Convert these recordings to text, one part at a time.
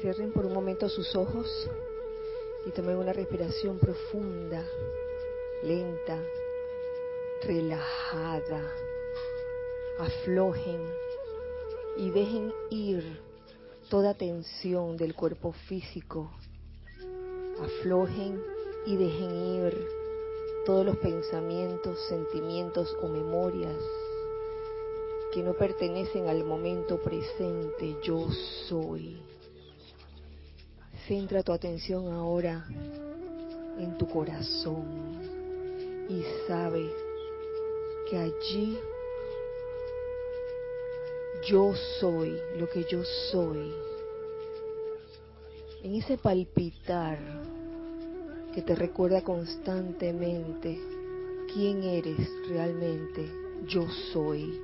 Cierren por un momento sus ojos y tomen una respiración profunda, lenta, relajada. Aflojen y dejen ir toda tensión del cuerpo físico. Aflojen y dejen ir todos los pensamientos, sentimientos o memorias que no pertenecen al momento presente. Yo soy. Centra tu atención ahora en tu corazón y sabe que allí yo soy lo que yo soy. En ese palpitar que te recuerda constantemente quién eres realmente, yo soy.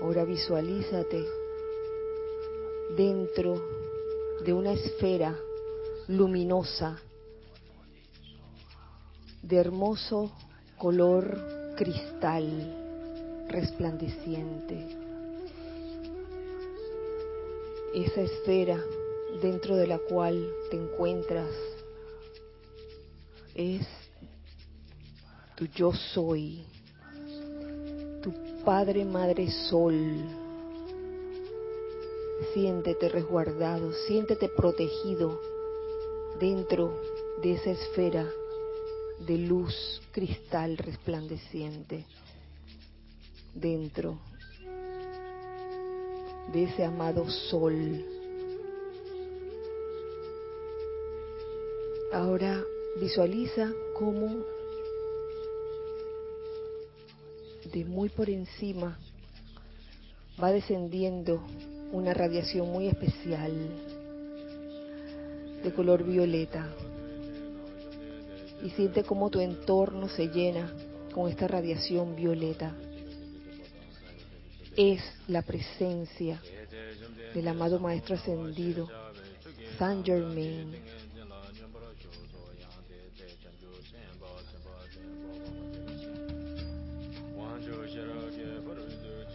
Ahora visualízate dentro de una esfera luminosa de hermoso color cristal resplandeciente. Esa esfera dentro de la cual te encuentras es tu yo soy, tu Padre Madre Sol Siéntete resguardado, siéntete protegido dentro de esa esfera de luz cristal resplandeciente, dentro de ese amado sol. Ahora visualiza cómo de muy por encima va descendiendo una radiación muy especial de color violeta y siente cómo tu entorno se llena con esta radiación violeta. Es la presencia del amado Maestro Ascendido, Saint Germain.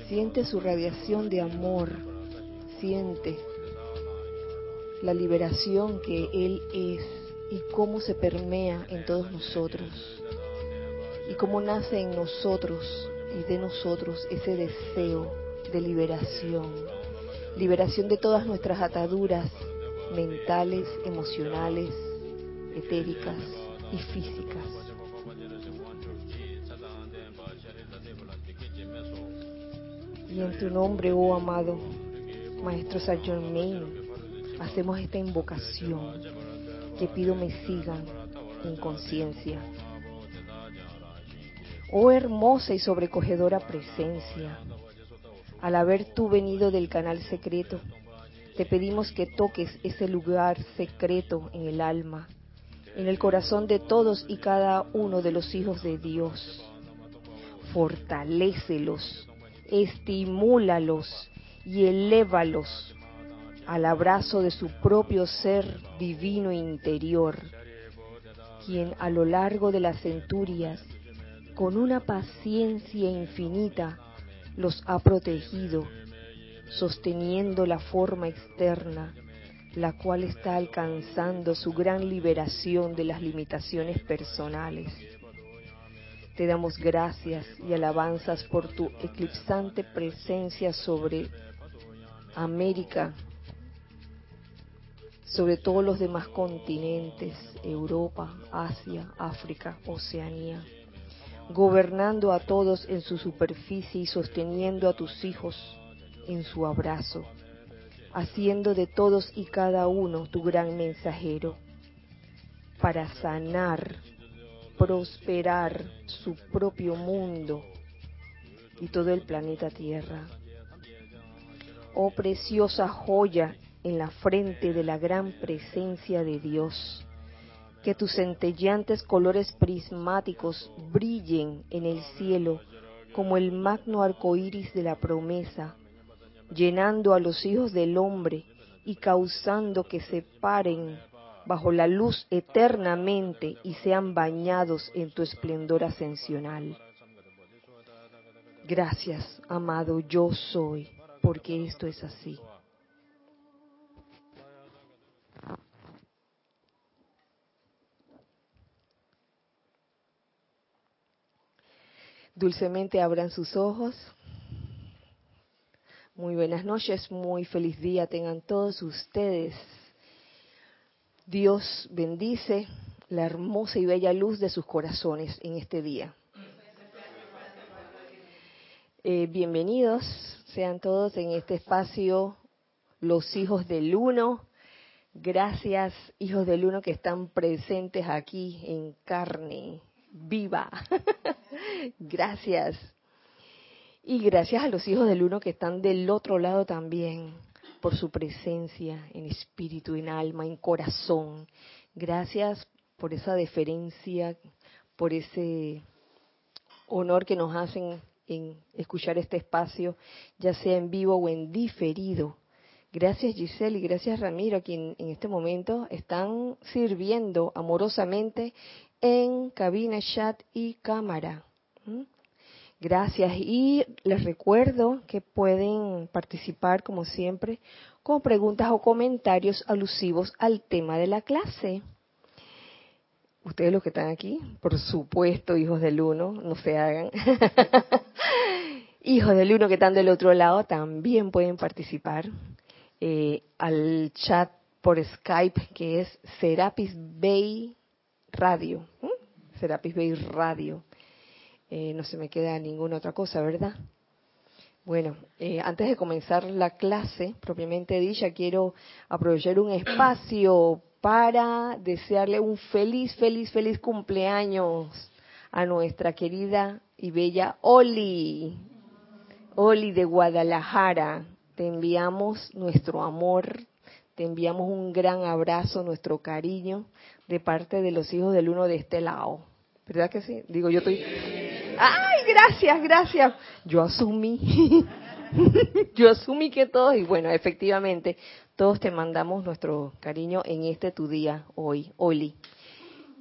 Siente su radiación de amor siente la liberación que Él es y cómo se permea en todos nosotros y cómo nace en nosotros y de nosotros ese deseo de liberación, liberación de todas nuestras ataduras mentales, emocionales, etéricas y físicas. Y en tu nombre, oh amado, Maestro Saint Germain, hacemos esta invocación que pido me sigan en conciencia. Oh hermosa y sobrecogedora presencia, al haber tú venido del canal secreto, te pedimos que toques ese lugar secreto en el alma, en el corazón de todos y cada uno de los hijos de Dios. Fortalécelos, estimúlalos y elévalos al abrazo de su propio ser divino interior, quien a lo largo de las centurias, con una paciencia infinita, los ha protegido, sosteniendo la forma externa, la cual está alcanzando su gran liberación de las limitaciones personales. Te damos gracias y alabanzas por tu eclipsante presencia sobre América, sobre todos los demás continentes, Europa, Asia, África, Oceanía, gobernando a todos en su superficie y sosteniendo a tus hijos en su abrazo, haciendo de todos y cada uno tu gran mensajero, para sanar, prosperar su propio mundo y todo el planeta Tierra oh preciosa joya en la frente de la gran presencia de Dios. Que tus centelleantes colores prismáticos brillen en el cielo como el magno arco iris de la promesa, llenando a los hijos del hombre y causando que se paren bajo la luz eternamente y sean bañados en tu esplendor ascensional. Gracias, amado yo soy porque esto es así. Dulcemente abran sus ojos. Muy buenas noches, muy feliz día tengan todos ustedes. Dios bendice la hermosa y bella luz de sus corazones en este día. Eh, bienvenidos sean todos en este espacio, los hijos del uno. Gracias, hijos del uno, que están presentes aquí en carne viva. gracias. Y gracias a los hijos del uno que están del otro lado también, por su presencia en espíritu, en alma, en corazón. Gracias por esa deferencia, por ese honor que nos hacen en escuchar este espacio, ya sea en vivo o en diferido. Gracias Giselle y gracias Ramiro, quien en este momento están sirviendo amorosamente en cabina, chat y cámara. Gracias. Y les recuerdo que pueden participar, como siempre, con preguntas o comentarios alusivos al tema de la clase. Ustedes los que están aquí, por supuesto, hijos del uno, no se hagan. hijos del uno que están del otro lado también pueden participar eh, al chat por Skype que es Serapis Bay Radio. Serapis Bay Radio. Eh, no se me queda ninguna otra cosa, ¿verdad? Bueno, eh, antes de comenzar la clase propiamente dicha, quiero aprovechar un espacio para desearle un feliz, feliz, feliz cumpleaños a nuestra querida y bella Oli. Oli de Guadalajara. Te enviamos nuestro amor, te enviamos un gran abrazo, nuestro cariño de parte de los hijos del uno de este lado. ¿Verdad que sí? Digo, yo estoy... ¡Ay, gracias, gracias! Yo asumí. yo asumí que todos, y bueno, efectivamente, todos te mandamos nuestro cariño en este tu día hoy, Oli,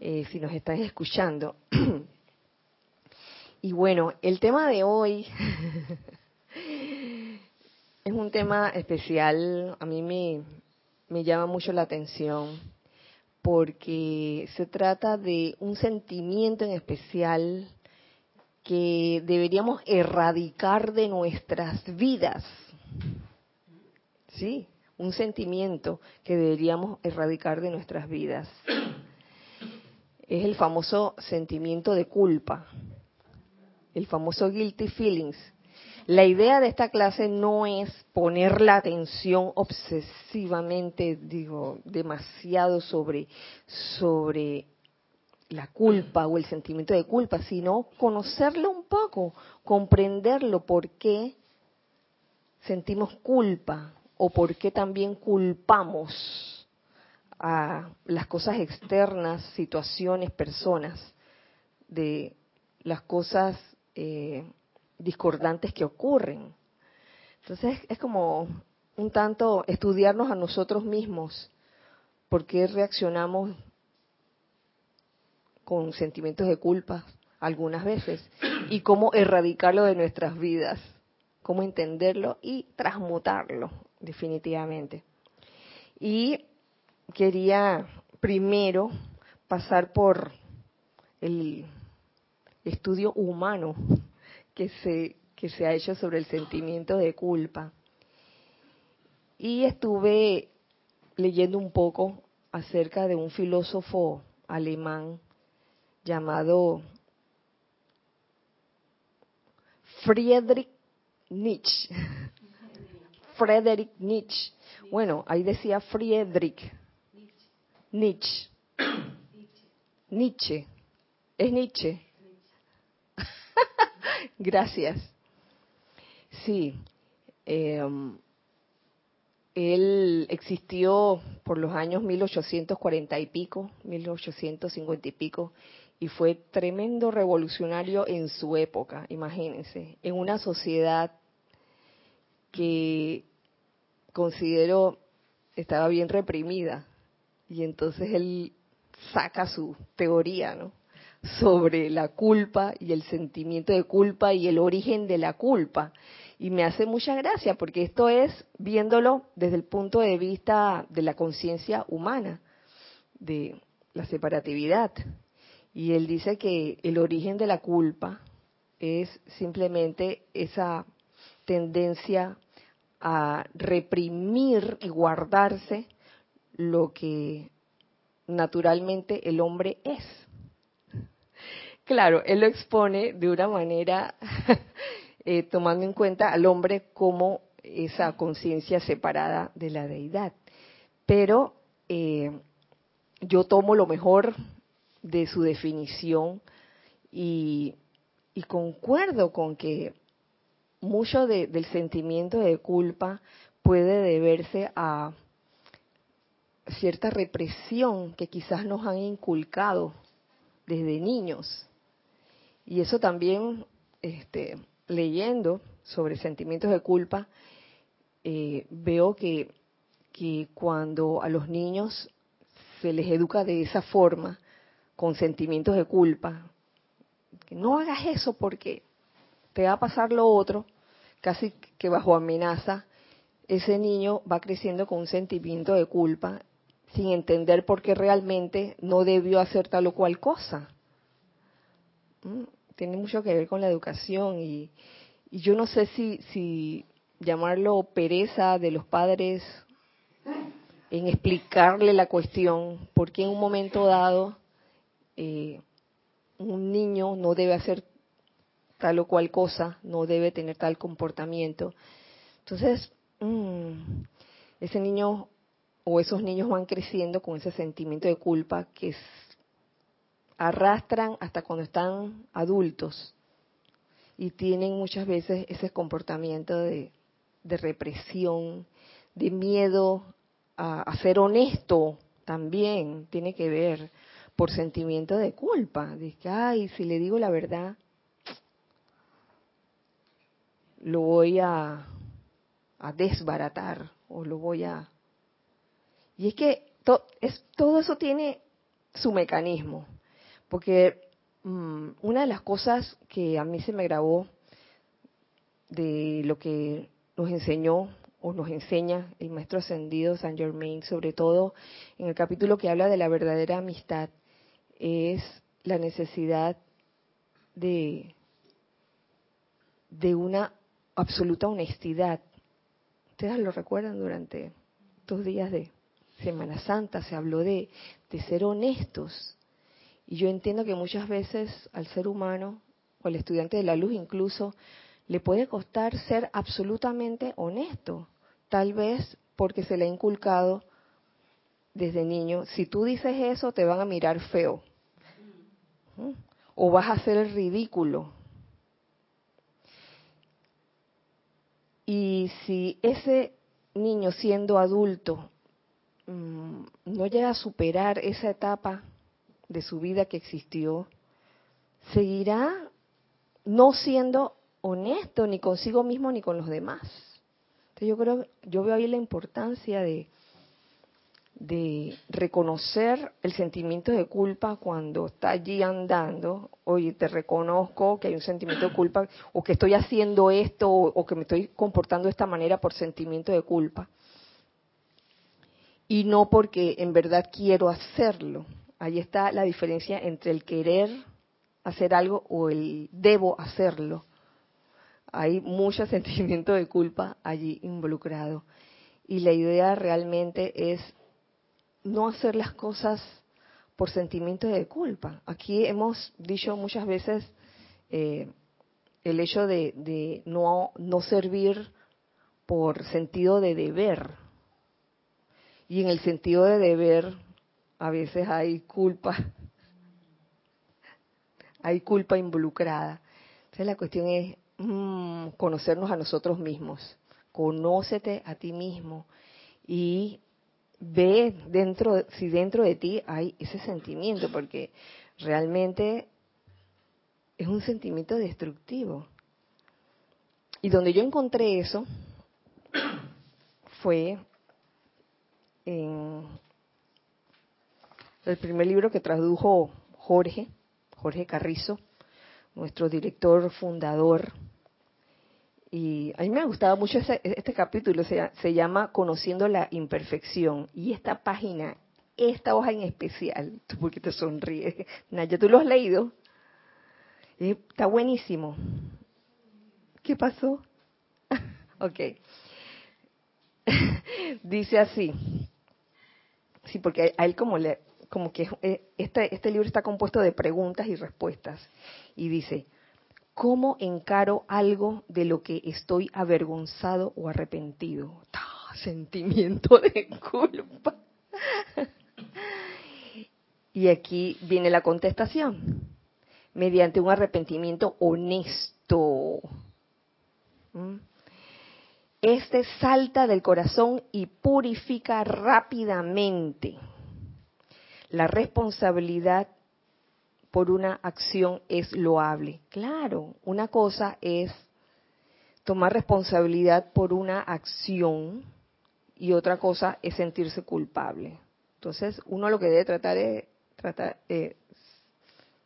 eh, si nos estás escuchando. y bueno, el tema de hoy es un tema especial, a mí me, me llama mucho la atención porque se trata de un sentimiento en especial que deberíamos erradicar de nuestras vidas. Sí, un sentimiento que deberíamos erradicar de nuestras vidas. Es el famoso sentimiento de culpa, el famoso guilty feelings, la idea de esta clase no es poner la atención obsesivamente, digo, demasiado sobre, sobre la culpa o el sentimiento de culpa, sino conocerlo un poco, comprenderlo, por qué sentimos culpa o por qué también culpamos a las cosas externas, situaciones, personas, de las cosas eh, discordantes que ocurren. Entonces es como un tanto estudiarnos a nosotros mismos, por qué reaccionamos con sentimientos de culpa algunas veces y cómo erradicarlo de nuestras vidas, cómo entenderlo y transmutarlo definitivamente. Y quería primero pasar por el estudio humano que se, que se ha hecho sobre el sentimiento de culpa. Y estuve leyendo un poco acerca de un filósofo alemán llamado Friedrich Nietzsche. Friedrich Nietzsche. Bueno, ahí decía Friedrich Nietzsche. Nietzsche. Es Nietzsche. Gracias. Sí, em, él existió por los años 1840 y pico, 1850 y pico, y fue tremendo revolucionario en su época, imagínense, en una sociedad que considero estaba bien reprimida. Y entonces él saca su teoría, ¿no? sobre la culpa y el sentimiento de culpa y el origen de la culpa. Y me hace mucha gracia porque esto es viéndolo desde el punto de vista de la conciencia humana, de la separatividad. Y él dice que el origen de la culpa es simplemente esa tendencia a reprimir y guardarse lo que naturalmente el hombre es. Claro, él lo expone de una manera eh, tomando en cuenta al hombre como esa conciencia separada de la deidad. Pero eh, yo tomo lo mejor de su definición y, concuerdo con que mucho del sentimiento de culpa puede deberse a cierta represión que quizás nos han inculcado desde niños. Y eso también, este, leyendo sobre sentimientos de culpa, eh, veo que, que cuando a los niños se les educa de esa forma, con sentimientos de culpa, no hagas eso porque te va a pasar lo otro, casi que bajo amenaza, ese niño va creciendo con un sentimiento de culpa sin entender por qué realmente no debió hacer tal o cual cosa. Mm, tiene mucho que ver con la educación y, y yo no sé si, si llamarlo pereza de los padres en explicarle la cuestión, porque en un momento dado eh, un niño no debe hacer tal o cual cosa, no debe tener tal comportamiento. Entonces, mm, ese niño o esos niños van creciendo con ese sentimiento de culpa que arrastran hasta cuando están adultos y tienen muchas veces ese comportamiento de, represión, de miedo a, ser honesto también, tiene que ver por sentimiento de culpa, de que, ay, si le digo la verdad, lo voy a, desbaratar o lo voy a y es que es, todo eso tiene su mecanismo, porque mm, una de las cosas que a mí se me grabó de lo que nos enseñó o nos enseña el maestro ascendido Saint Germain, sobre todo en el capítulo que habla de la verdadera amistad, es la necesidad de, de una absoluta honestidad. Ustedes lo recuerdan durante estos días de, Semana Santa se habló de, ser honestos. Y yo entiendo que muchas veces al ser humano, o al estudiante de la luz incluso, le puede costar ser absolutamente honesto. Tal vez porque se le ha inculcado desde niño, si tú dices eso te van a mirar feo. O vas a hacer el ridículo. Y si ese niño siendo adulto Mm, no llega a superar esa etapa de su vida que existió, seguirá no siendo honesto ni consigo mismo ni con los demás. Entonces yo creo, yo veo ahí la importancia de, de reconocer el sentimiento de culpa cuando está allí andando, oye, te reconozco que hay un sentimiento de culpa, o que estoy haciendo esto, o que me estoy comportando de esta manera por sentimiento de culpa y no porque en verdad quiero hacerlo. Ahí está la diferencia entre el querer hacer algo o el debo hacerlo. Hay mucho sentimiento de culpa allí involucrado. Y la idea realmente es no hacer las cosas por sentimiento de culpa. Aquí hemos dicho muchas veces eh, el hecho de, de no, no servir por sentido de deber, y en el sentido de deber, a veces hay culpa, hay culpa involucrada. Entonces la cuestión es mm, conocernos a nosotros mismos. Conócete a ti mismo y ve dentro, si dentro de ti hay ese sentimiento, porque realmente es un sentimiento destructivo. Y donde yo encontré eso fue en el primer libro que tradujo Jorge, Jorge Carrizo, nuestro director fundador. Y a mí me ha gustado mucho este capítulo, se, llama Conociendo la Imperfección. Y esta página, esta hoja en especial, porque te sonríes, Naya, ¿tú lo has leído? está buenísimo. ¿Qué pasó? ok. Dice así. Sí, porque a él como le, como que eh, este, este libro está compuesto de preguntas y respuestas. Y dice, ¿cómo encaro algo de lo que estoy avergonzado o arrepentido? sentimiento de culpa. y aquí viene la contestación. Mediante un arrepentimiento honesto. ¿Mm? Este salta del corazón y purifica rápidamente. La responsabilidad por una acción es loable. Claro, una cosa es tomar responsabilidad por una acción y otra cosa es sentirse culpable. Entonces, uno lo que debe tratar es tratar, eh,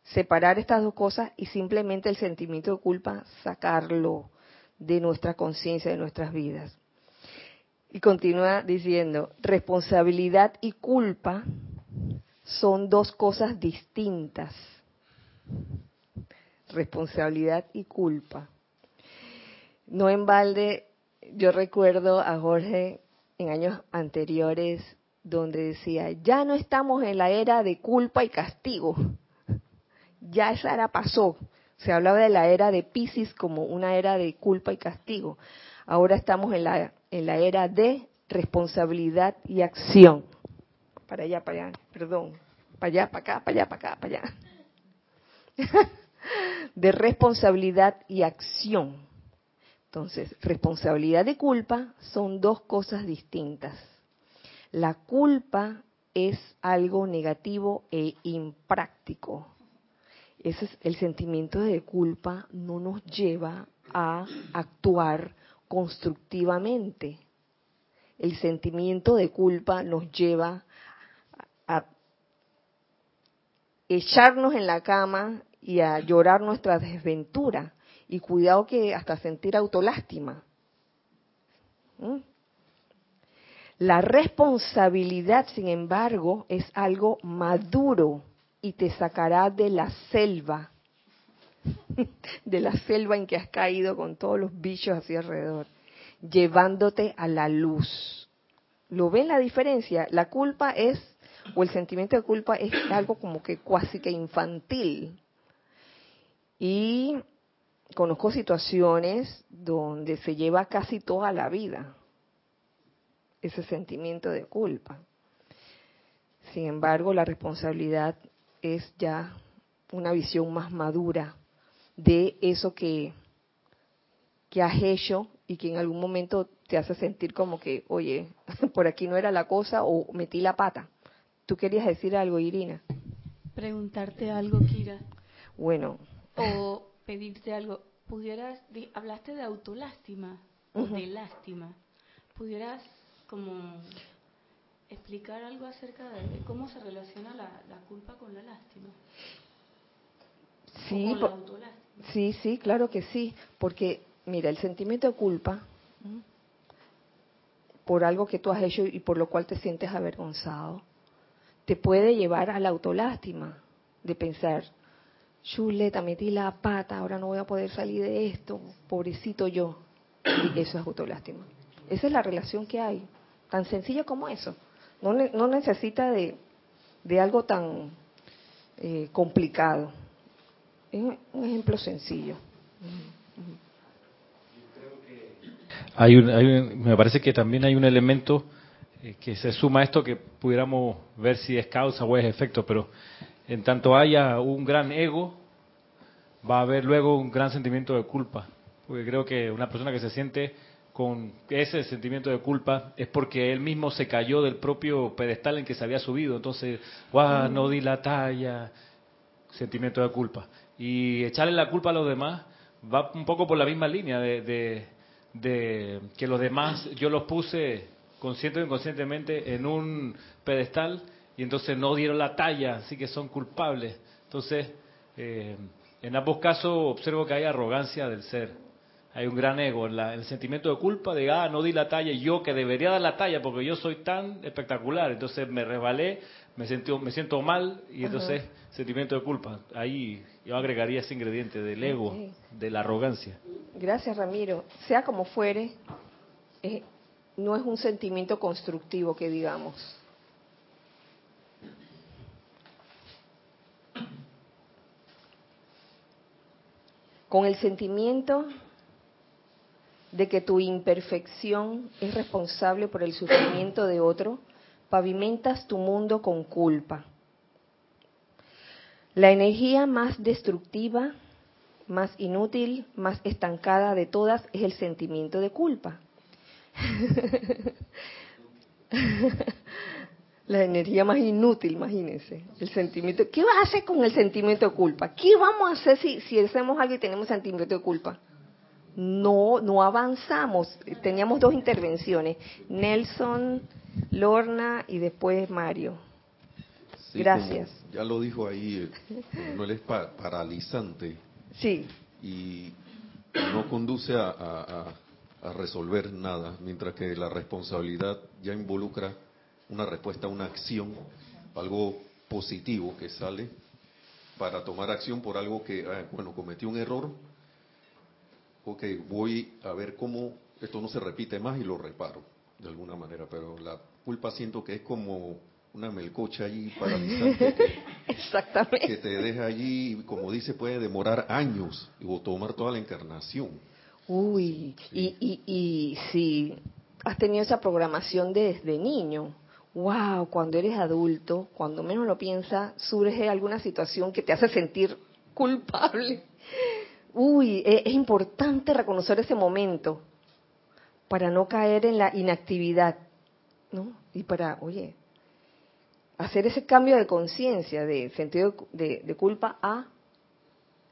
separar estas dos cosas y simplemente el sentimiento de culpa sacarlo de nuestra conciencia, de nuestras vidas. Y continúa diciendo, responsabilidad y culpa son dos cosas distintas. Responsabilidad y culpa. No en balde, yo recuerdo a Jorge en años anteriores donde decía, ya no estamos en la era de culpa y castigo. Ya esa era pasó. Se hablaba de la era de Pisces como una era de culpa y castigo. Ahora estamos en la, en la era de responsabilidad y acción. Para allá, para allá, perdón. Para allá, para acá, para allá, para acá, para allá. de responsabilidad y acción. Entonces, responsabilidad y culpa son dos cosas distintas. La culpa es algo negativo e impráctico. Ese es el sentimiento de culpa no nos lleva a actuar constructivamente. El sentimiento de culpa nos lleva a echarnos en la cama y a llorar nuestra desventura. Y cuidado que hasta sentir autolástima. ¿Mm? La responsabilidad, sin embargo, es algo maduro y te sacará de la selva, de la selva en que has caído con todos los bichos hacia alrededor, llevándote a la luz. ¿Lo ven la diferencia? La culpa es, o el sentimiento de culpa es algo como que cuasi que infantil. Y conozco situaciones donde se lleva casi toda la vida ese sentimiento de culpa. Sin embargo, la responsabilidad es ya una visión más madura de eso que, que has hecho y que en algún momento te hace sentir como que, oye, por aquí no era la cosa o metí la pata. ¿Tú querías decir algo, Irina? Preguntarte algo, Kira. Bueno. O pedirte algo. ¿Pudieras, hablaste de autolástima o de lástima? ¿Pudieras como explicar algo acerca de cómo se relaciona la, culpa con la lástima. Sí, sí, sí, claro que sí, porque mira, el sentimiento de culpa por algo que tú has hecho y por lo cual te sientes avergonzado, te puede llevar a la autolástima, de pensar, chuleta, metí la pata, ahora no voy a poder salir de esto, pobrecito yo. Y eso es autolástima. Esa es la relación que hay. Tan sencillo como eso. No, no necesita de, de, algo tan eh, complicado. Es un ejemplo sencillo. Hay me parece que también hay un elemento que se suma a esto que pudiéramos ver si es causa o es efecto, pero en tanto haya un gran ego, va a haber luego un gran sentimiento de culpa. Porque creo que una persona que se siente con ese sentimiento de culpa es porque él mismo se cayó del propio pedestal en que se había subido. Entonces, guau, no di la talla, sentimiento de culpa. Y echarle la culpa a los demás va un poco por la misma línea de, de, que los demás yo los puse consciente o inconscientemente en un pedestal y entonces no dieron la talla, así que son culpables. Entonces, eh, en ambos casos observo que hay arrogancia del ser hay un gran ego en, el sentimiento de culpa de, ah, no di la talla, yo que debería dar la talla porque yo soy tan espectacular, entonces me resbalé, me, siento, me siento mal y entonces sentimiento de culpa. Ahí yo agregaría ese ingrediente del ego, de la arrogancia. Gracias, Ramiro. Sea como fuere, eh, no es un sentimiento constructivo que digamos. Con el sentimiento de que tu imperfección es responsable por el sufrimiento de otro, pavimentas tu mundo con culpa. La energía más destructiva, más inútil, más estancada de todas es el sentimiento de culpa. la energía más inútil, imagínense, el sentimiento. ¿Qué vas a hacer con el sentimiento de culpa? ¿Qué vamos a hacer si, si hacemos algo y tenemos sentimiento de culpa? no, no avanzamos. Teníamos dos intervenciones, Nelson, Lorna y después Mario. Gracias. Ya lo dijo ahí, no es paralizante. Sí. Y no conduce a, a, resolver nada, mientras que la responsabilidad ya involucra una respuesta, una acción, algo positivo que sale para tomar acción por algo que, ah, bueno, cometió un error, ok, voy a ver cómo esto no se repite más y lo reparo de alguna manera, pero la culpa siento que es como una melcocha allí paralizante que, Exactamente. que te deja allí, como dice, puede demorar años o tomar toda la encarnación. Uy, y, y, y si has tenido esa programación desde niño, wow, cuando eres adulto, cuando menos lo piensas, surge alguna situación que te hace sentir culpable uy, e, es, importante reconocer ese momento para no caer en la inactividad, ¿no? Y para, oye, hacer ese cambio de conciencia, de sentido de, culpa a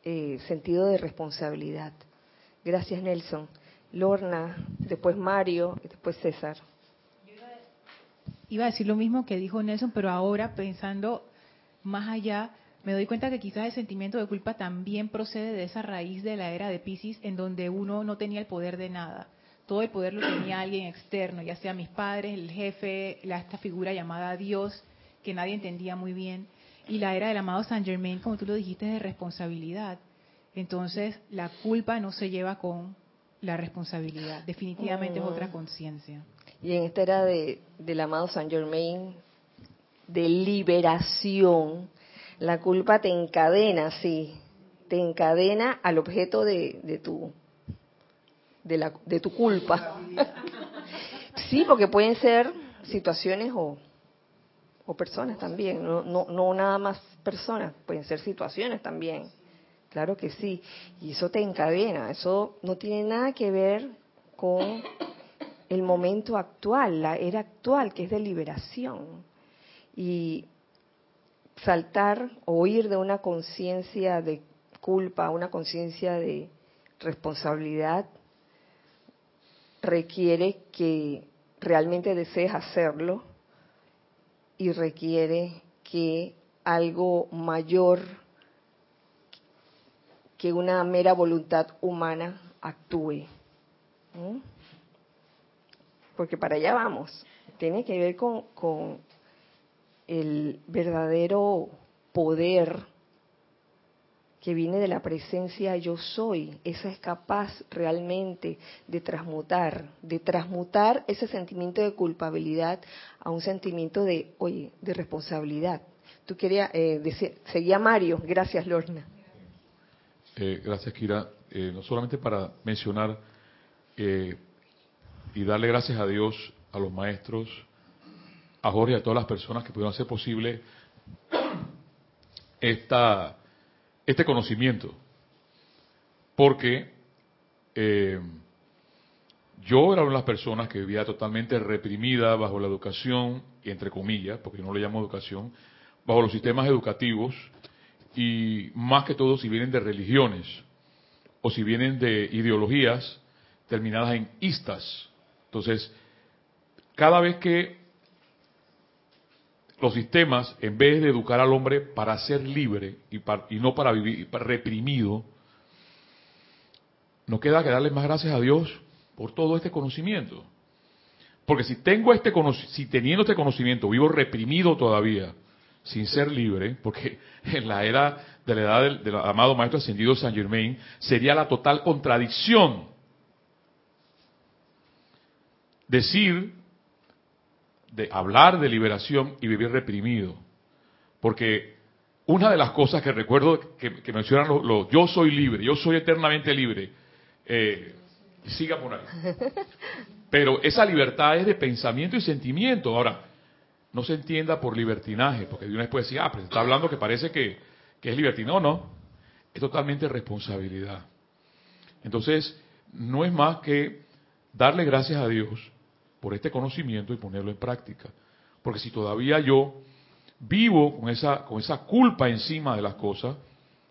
eh, sentido de responsabilidad. Gracias, Nelson. Lorna, después Mario, después César. Iba a decir lo mismo que dijo Nelson, pero ahora pensando más allá, me doy cuenta que quizás el sentimiento de culpa también procede de esa raíz de la era de Pisces en donde uno no tenía el poder de nada. Todo el poder lo tenía alguien externo, ya sea mis padres, el jefe, la, esta figura llamada Dios, que nadie entendía muy bien. Y la era del amado Saint Germain, como tú lo dijiste, de responsabilidad. Entonces, la culpa no se lleva con la responsabilidad. Definitivamente es otra conciencia. Y en esta era de, del amado Saint Germain, de liberación, la culpa te encadena, sí, te encadena al objeto de, de tu de, la, de tu culpa. sí, porque pueden ser situaciones o, o personas también, no, no, no nada más personas, pueden ser situaciones también. Claro que sí. Y eso te encadena, eso no tiene nada que ver con el momento actual, la era actual, que es de liberación. Y saltar o ir de una conciencia de culpa a una conciencia de responsabilidad requiere que realmente desees hacerlo y requiere que algo mayor que una mera voluntad humana actúe. Porque para allá vamos. Tiene que ver con, el verdadero poder que viene de la presencia yo soy, esa es capaz realmente de transmutar, de transmutar ese sentimiento de culpabilidad a un sentimiento de, oye, de responsabilidad. Tú querías, eh, decir, seguía Mario, gracias Lorna. Eh, gracias Kira, eh, no solamente para mencionar eh, y darle gracias a Dios, a los maestros, a Jorge y a todas las personas que pudieron hacer posible esta, este conocimiento. Porque eh, yo era una de las personas que vivía totalmente reprimida bajo la educación, entre comillas, porque yo no le llamo educación, bajo los sistemas educativos, y más que todo si vienen de religiones o si vienen de ideologías terminadas en istas. Entonces, cada vez que los sistemas, en vez de educar al hombre para ser libre y, no para vivir reprimido, no queda que darle más gracias a Dios por todo este conocimiento. Porque si tengo este si teniendo este conocimiento vivo reprimido todavía, sin ser libre, porque en la era de la edad del, amado Maestro Ascendido San Germain sería la total contradicción decir, de hablar de liberación y vivir reprimido. Porque una de las cosas que recuerdo que, mencionan los, yo soy libre, yo soy eternamente libre, eh, siga por ahí. Pero esa libertad es de pensamiento y sentimiento. Ahora, no se entienda por libertinaje, porque de una vez puede decir, ah, pero está hablando que parece que, que es libertinaje. No, no. Es totalmente responsabilidad. Entonces, no es más que darle gracias a Dios por este conocimiento y ponerlo en práctica. Porque si todavía yo vivo con esa, con esa culpa encima de las cosas,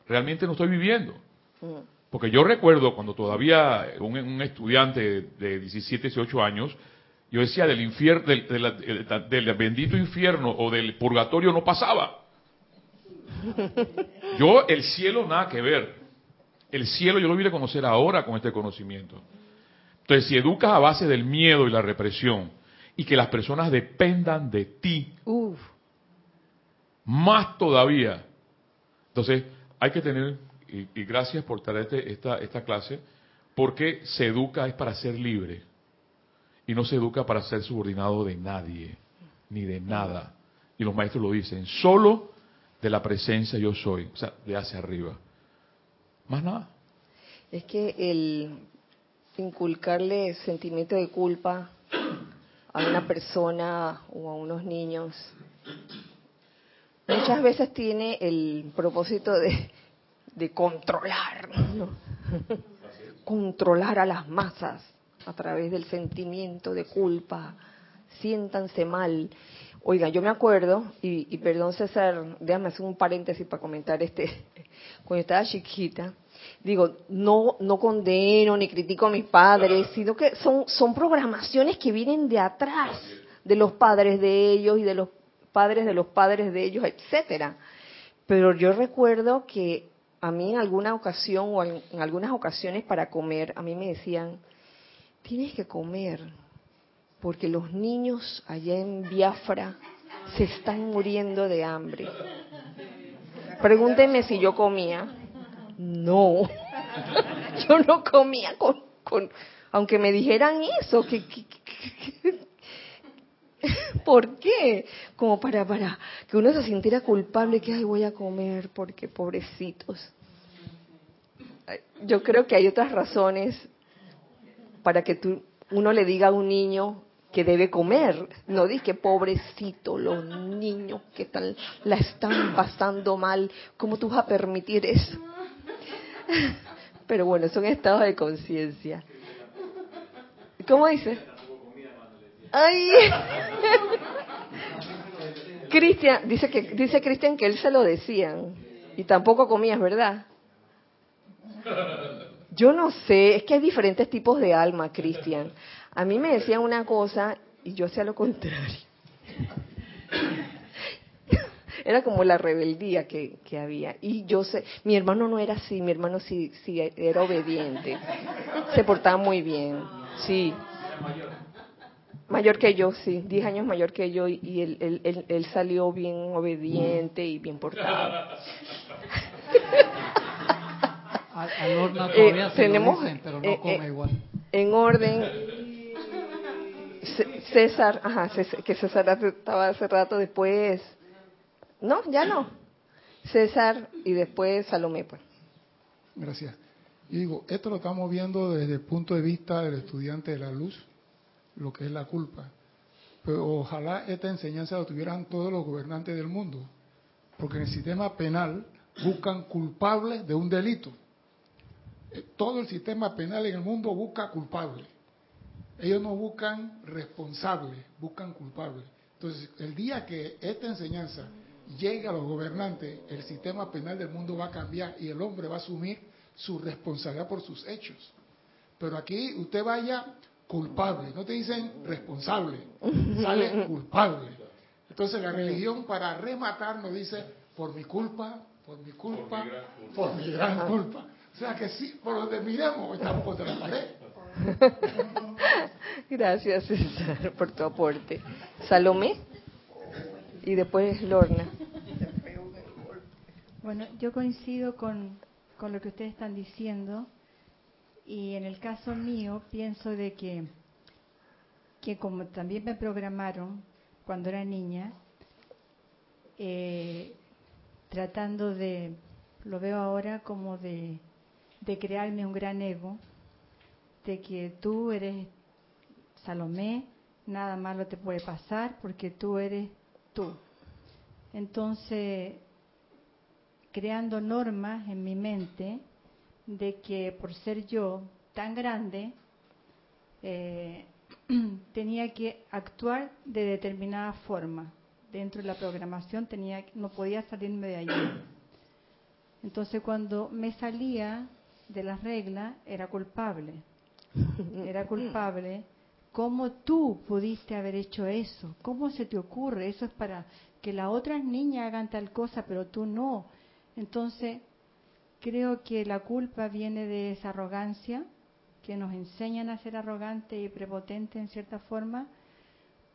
realmente no estoy viviendo. Mm. Porque yo recuerdo cuando todavía un, estudiante de 17, 18 años, yo decía del infierno, del, bendito infierno o del purgatorio no pasaba. Yo el cielo nada que ver. El cielo yo lo vine a conocer ahora con este conocimiento. Entonces, si educas a base del miedo y la represión y que las personas dependan de ti, más todavía. Entonces, hay que tener y, gracias por traerte esta, esta clase, porque se educa es para ser libre y no se educa para ser subordinado de nadie, ni de nada. Y los maestros lo dicen, solo de la presencia yo soy, o sea, de hacia arriba. Más nada. Es que el inculcarle sentimiento de culpa a una persona o a unos niños muchas veces tiene el propósito de de controlar, controlar a las masas a través del sentimiento de culpa, siéntanse mal. Oigan, yo me acuerdo, y, perdón César, déjame hacer un paréntesis para comentar este, cuando estaba chiquita, digo, no, no condeno ni critico a mis padres, sino que son, son programaciones que vienen de atrás, de los padres de ellos y de los padres de los padres de ellos, etcétera. Pero yo recuerdo que a mí en alguna ocasión o en, algunas ocasiones para comer, a mí me decían, tienes que comer, porque los niños allá en Biafra se están muriendo de hambre. Pregúntenme si yo comía. No, yo no comía con, con aunque me dijeran eso, que, ¿Por qué? Como para, para que uno se sintiera culpable que, ay, voy a comer porque pobrecitos. Yo creo que hay otras razones para que tú, uno le diga a un niño que debe comer. No que pobrecito, los niños que tal, la están pasando mal. ¿Cómo tú vas a permitir eso? Pero bueno, son estados de conciencia. ¿Cómo dice? Ay. Cristian, dice que dice Cristian que él se lo decían y tampoco comías, ¿verdad? Yo no sé, es que hay diferentes tipos de alma, Cristian. A mí me decían una cosa y yo hacía lo contrario. Era como la rebeldía que, que, había. Y yo sé, mi hermano no era así, mi hermano sí, sí era obediente. Se portaba muy bien, sí. Mayor que yo, sí, 10 años mayor que yo y él, él, él, salió bien obediente y bien portado. Eh, tenemos, pero no eh, come eh, igual. En orden, César, ajá, que César estaba hace rato después, no, ya no, César y después Salomé. Pues. Gracias. Y digo, esto lo estamos viendo desde el punto de vista del estudiante de la luz, lo que es la culpa. Pero ojalá esta enseñanza lo tuvieran todos los gobernantes del mundo, porque en el sistema penal buscan culpables de un delito. Todo el sistema penal en el mundo busca culpables. Ellos no buscan responsables, buscan culpables. Entonces, el día que esta enseñanza llegue a los gobernantes, el sistema penal del mundo va a cambiar y el hombre va a asumir su responsabilidad por sus hechos. Pero aquí usted vaya culpable, no te dicen responsable, sale culpable. Entonces la religión para rematar nos dice, por mi culpa, por mi culpa, por mi gran culpa. O sea que sí, por donde miremos, estamos contra la pared. Gracias, César, por tu aporte. Salomé y después Lorna. Bueno, yo coincido con, con lo que ustedes están diciendo y en el caso mío pienso de que, que como también me programaron cuando era niña, eh, tratando de, lo veo ahora como de, de crearme un gran ego, de que tú eres Salomé, nada malo te puede pasar porque tú eres tú. Entonces, creando normas en mi mente de que por ser yo tan grande, eh, tenía que actuar de determinada forma. Dentro de la programación tenía, no podía salirme de allí. Entonces cuando me salía de las reglas, era culpable. Era culpable. ¿Cómo tú pudiste haber hecho eso? ¿Cómo se te ocurre? Eso es para que las otras niñas hagan tal cosa, pero tú no. Entonces, creo que la culpa viene de esa arrogancia, que nos enseñan a ser arrogantes y prepotentes en cierta forma,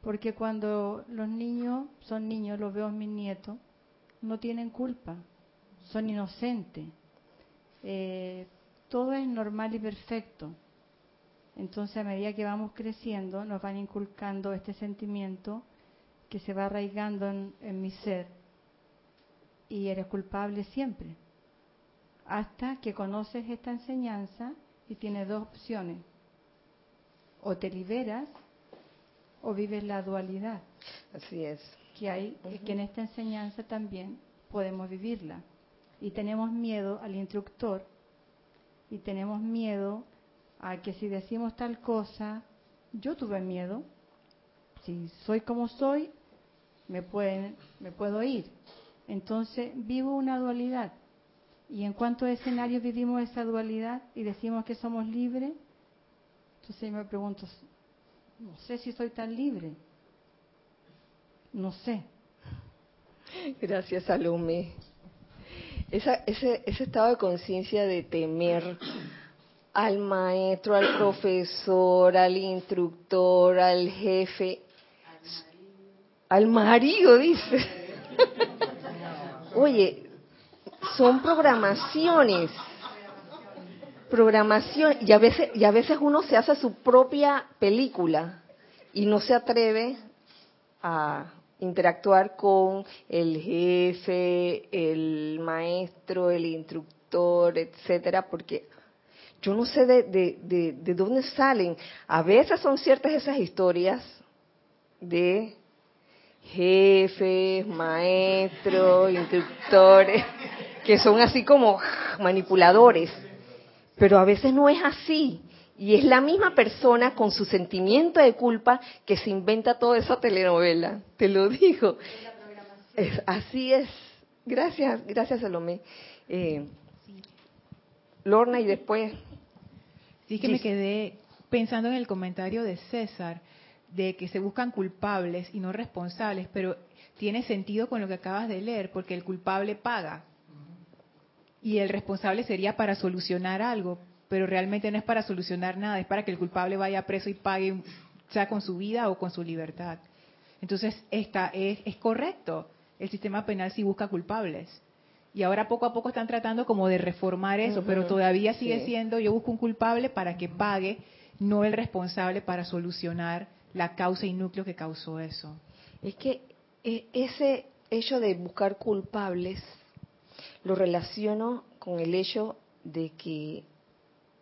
porque cuando los niños son niños, los veo en mis nietos, no tienen culpa, son inocentes. Eh, todo es normal y perfecto. Entonces, a medida que vamos creciendo, nos van inculcando este sentimiento que se va arraigando en, en mi ser y eres culpable siempre. Hasta que conoces esta enseñanza y tienes dos opciones. O te liberas o vives la dualidad. Así es. Que hay, que en esta enseñanza también podemos vivirla. Y tenemos miedo al instructor y tenemos miedo a que si decimos tal cosa, yo tuve miedo, si soy como soy, me, pueden, me puedo ir. Entonces vivo una dualidad. Y en cuanto a escenarios vivimos esa dualidad y decimos que somos libres, entonces yo me pregunto, no sé si soy tan libre. No sé. Gracias, Salome. Esa, ese, ese estado de conciencia de temer al maestro, al profesor, al instructor, al jefe, al marido, dice. Oye, son programaciones. Programación, y a veces, y a veces uno se hace su propia película y no se atreve a interactuar con el jefe, el maestro, el instructor, etcétera, porque yo no sé de, de, de, de, dónde salen. A veces son ciertas esas historias de jefes, maestros, instructores, que son así como manipuladores. Pero a veces no es así. Y es la misma persona con su sentimiento de culpa que se inventa toda esa telenovela. Te lo digo. Es, así es. Gracias, gracias Salomé. Eh, Lorna y después. Sí que me quedé pensando en el comentario de César de que se buscan culpables y no responsables, pero tiene sentido con lo que acabas de leer, porque el culpable paga y el responsable sería para solucionar algo, pero realmente no es para solucionar nada, es para que el culpable vaya preso y pague, sea con su vida o con su libertad. Entonces, esta es, es correcto, el sistema penal sí busca culpables. Y ahora poco a poco están tratando como de reformar eso, pero todavía sigue sí. siendo, yo busco un culpable para que pague, no el responsable para solucionar la causa y núcleo que causó eso. Es que ese hecho de buscar culpables lo relaciono con el hecho de que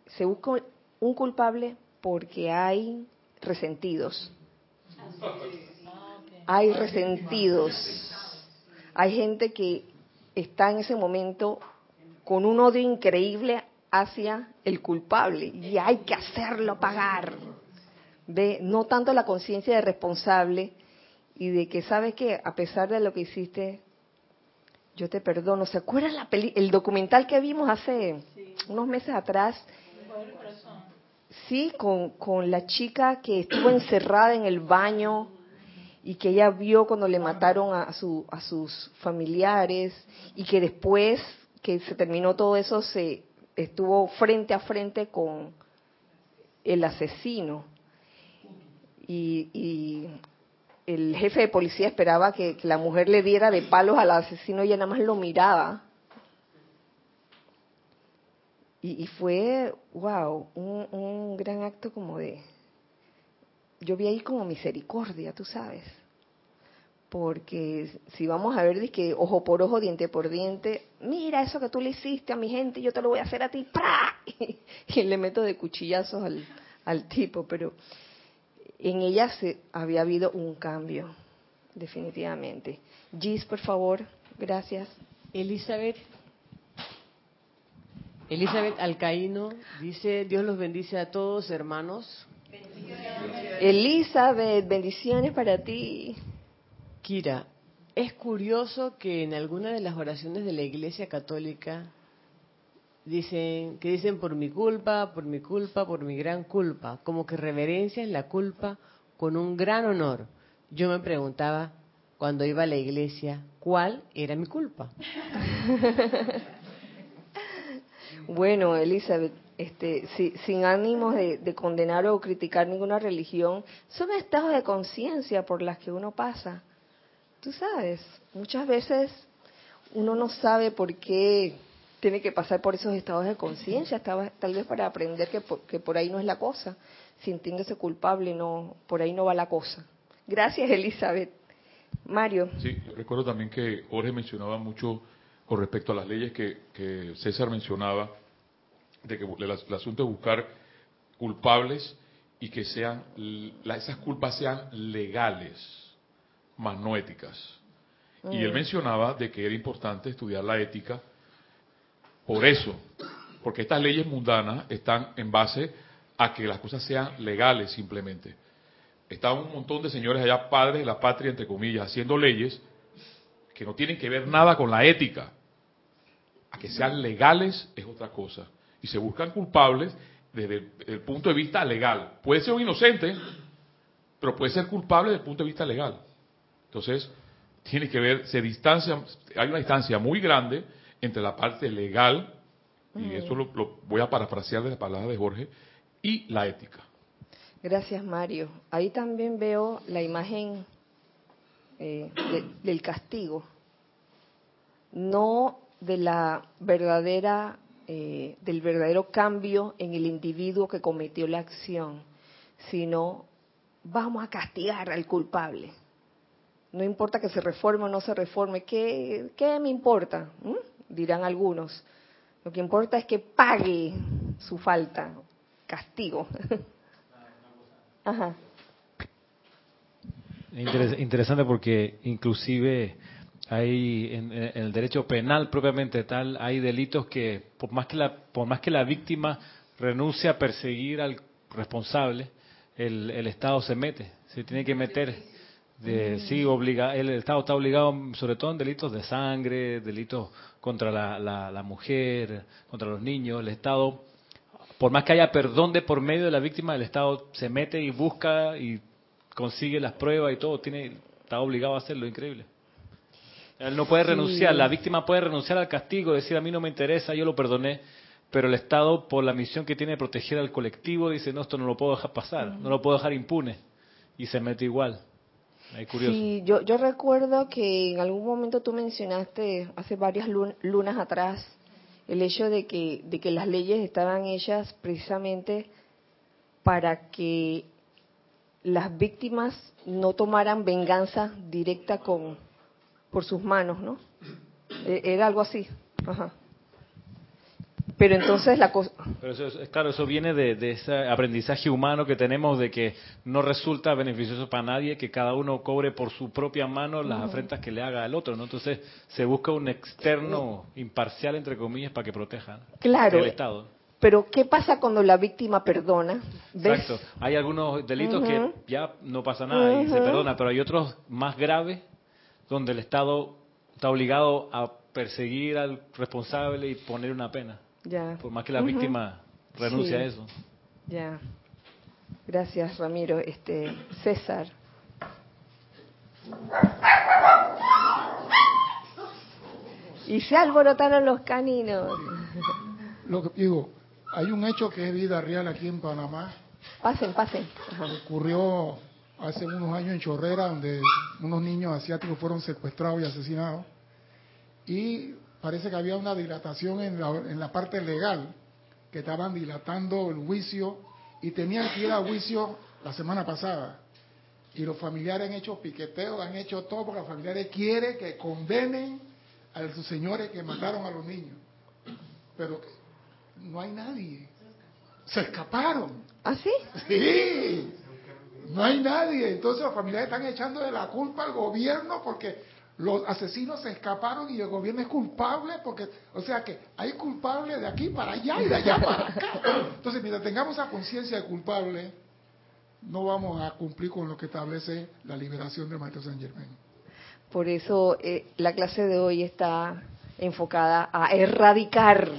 se busca un culpable porque hay resentidos. Hay resentidos. Hay gente que está en ese momento con un odio increíble hacia el culpable y hay que hacerlo pagar. ¿Ve? No tanto la conciencia de responsable y de que sabes que a pesar de lo que hiciste, yo te perdono. ¿Se acuerdan la peli el documental que vimos hace sí. unos meses atrás? Sí, con, con la chica que estuvo encerrada en el baño y que ella vio cuando le mataron a, su, a sus familiares y que después que se terminó todo eso se estuvo frente a frente con el asesino. Y, y el jefe de policía esperaba que, que la mujer le diera de palos al asesino y ella nada más lo miraba. Y, y fue, wow, un, gran acto como de... Yo vi ahí como misericordia, tú sabes porque si vamos a ver de ojo por ojo, diente por diente, mira eso que tú le hiciste a mi gente, yo te lo voy a hacer a ti, ¡pra! y le meto de cuchillazos al, al tipo, pero en ella se había habido un cambio, definitivamente. Gis, por favor, gracias. Elizabeth. Elizabeth Alcaíno dice, Dios los bendice a todos, hermanos. Elizabeth, bendiciones para ti. Kira, es curioso que en alguna de las oraciones de la Iglesia Católica dicen que dicen por mi culpa, por mi culpa, por mi gran culpa, como que reverencian la culpa con un gran honor. Yo me preguntaba cuando iba a la iglesia, ¿cuál era mi culpa? bueno, Elizabeth, este, si, sin ánimos de, de condenar o criticar ninguna religión, son estados de conciencia por las que uno pasa tú sabes, muchas veces uno no sabe por qué tiene que pasar por esos estados de conciencia, tal vez para aprender que por, que por ahí no es la cosa, sintiéndose culpable, no, por ahí no va la cosa. Gracias, Elizabeth. Mario. Sí, recuerdo también que Jorge mencionaba mucho con respecto a las leyes que, que César mencionaba, de que el, el, asunto de buscar culpables y que sean, esas culpas sean legales más no éticas. Y él mencionaba de que era importante estudiar la ética por eso, porque estas leyes mundanas están en base a que las cosas sean legales simplemente. Están un montón de señores allá, padres de la patria, entre comillas, haciendo leyes que no tienen que ver nada con la ética. A que sean legales es otra cosa. Y se buscan culpables desde el, el punto de vista legal. Puede ser un inocente, pero puede ser culpable desde el punto de vista legal. Entonces, tiene que ver, se distancia, hay una distancia muy grande entre la parte legal, y eso lo, lo, voy a parafrasear de la palabra de Jorge, y la ética. Gracias, Mario. Ahí también veo la imagen eh, de, del castigo, no de la verdadera, eh, del verdadero cambio en el individuo que cometió la acción, sino vamos a castigar al culpable no importa que se reforme o no se reforme, ¿qué, qué me importa? ¿Mm? Dirán algunos. Lo que importa es que pague su falta, castigo. Ajá. Interesante porque inclusive hay en, en, el derecho penal propiamente tal hay delitos que por más que la por más que la víctima renuncie a perseguir al responsable el, el Estado se mete se tiene que meter de, sí, obliga, el Estado está obligado, sobre todo en delitos de sangre, delitos contra la, la, la, mujer, contra los niños. El Estado, por más que haya perdón de por medio de la víctima, el Estado se mete y busca y consigue las pruebas y todo. Tiene, está obligado a hacerlo, increíble. Él no puede renunciar, la víctima puede renunciar al castigo, decir a mí no me interesa, yo lo perdoné, pero el Estado, por la misión que tiene de proteger al colectivo, dice no, esto no lo puedo dejar pasar, no lo puedo dejar impune, y se mete igual. Sí, yo, yo recuerdo que en algún momento tú mencionaste, hace varias lunas atrás, el hecho de que, de que las leyes estaban hechas precisamente para que las víctimas no tomaran venganza directa con por sus manos, ¿no? E, era algo así. Ajá. Pero entonces la cosa... Pero eso, claro, eso viene de, de, ese aprendizaje humano que tenemos de que no resulta beneficioso para nadie que cada uno cobre por su propia mano las afrentas que le haga al otro, ¿no? Entonces se busca un externo imparcial, entre comillas, para que proteja claro, el Estado. Pero ¿qué pasa cuando la víctima perdona? ¿Ves? Exacto. Hay algunos delitos uh -huh. que ya no pasa nada uh -huh. y se perdona, pero hay otros más graves donde el Estado está obligado a perseguir al responsable y poner una pena. Ya. Por más que la uh -huh. víctima renuncie sí. a eso. Ya. Gracias, Ramiro. Este, César. Y se alborotaron los caninos. Lo que digo, hay un hecho que es vida real aquí en Panamá. Pasen, pasen. Ajá. Ocurrió hace unos años en Chorrera, donde unos niños asiáticos fueron secuestrados y asesinados. Y parece que había una dilatación en la, en la parte legal, que estaban dilatando el juicio y tenían que ir a juicio la semana pasada. Y los familiares han hecho piqueteos, han hecho todo porque los familiares quieren que condenen a los señores que mataron a los niños. Pero no hay nadie. Se escaparon. ¿Ah, sí? Sí. No hay nadie. Entonces los familiares están echando de la culpa al gobierno porque los asesinos se escaparon y el gobierno es culpable porque, o sea que hay culpables de aquí para allá y de allá para acá. Entonces, mientras tengamos esa conciencia de culpable, no vamos a cumplir con lo que establece la liberación del maestro San Germain. Por eso eh, la clase de hoy está enfocada a erradicar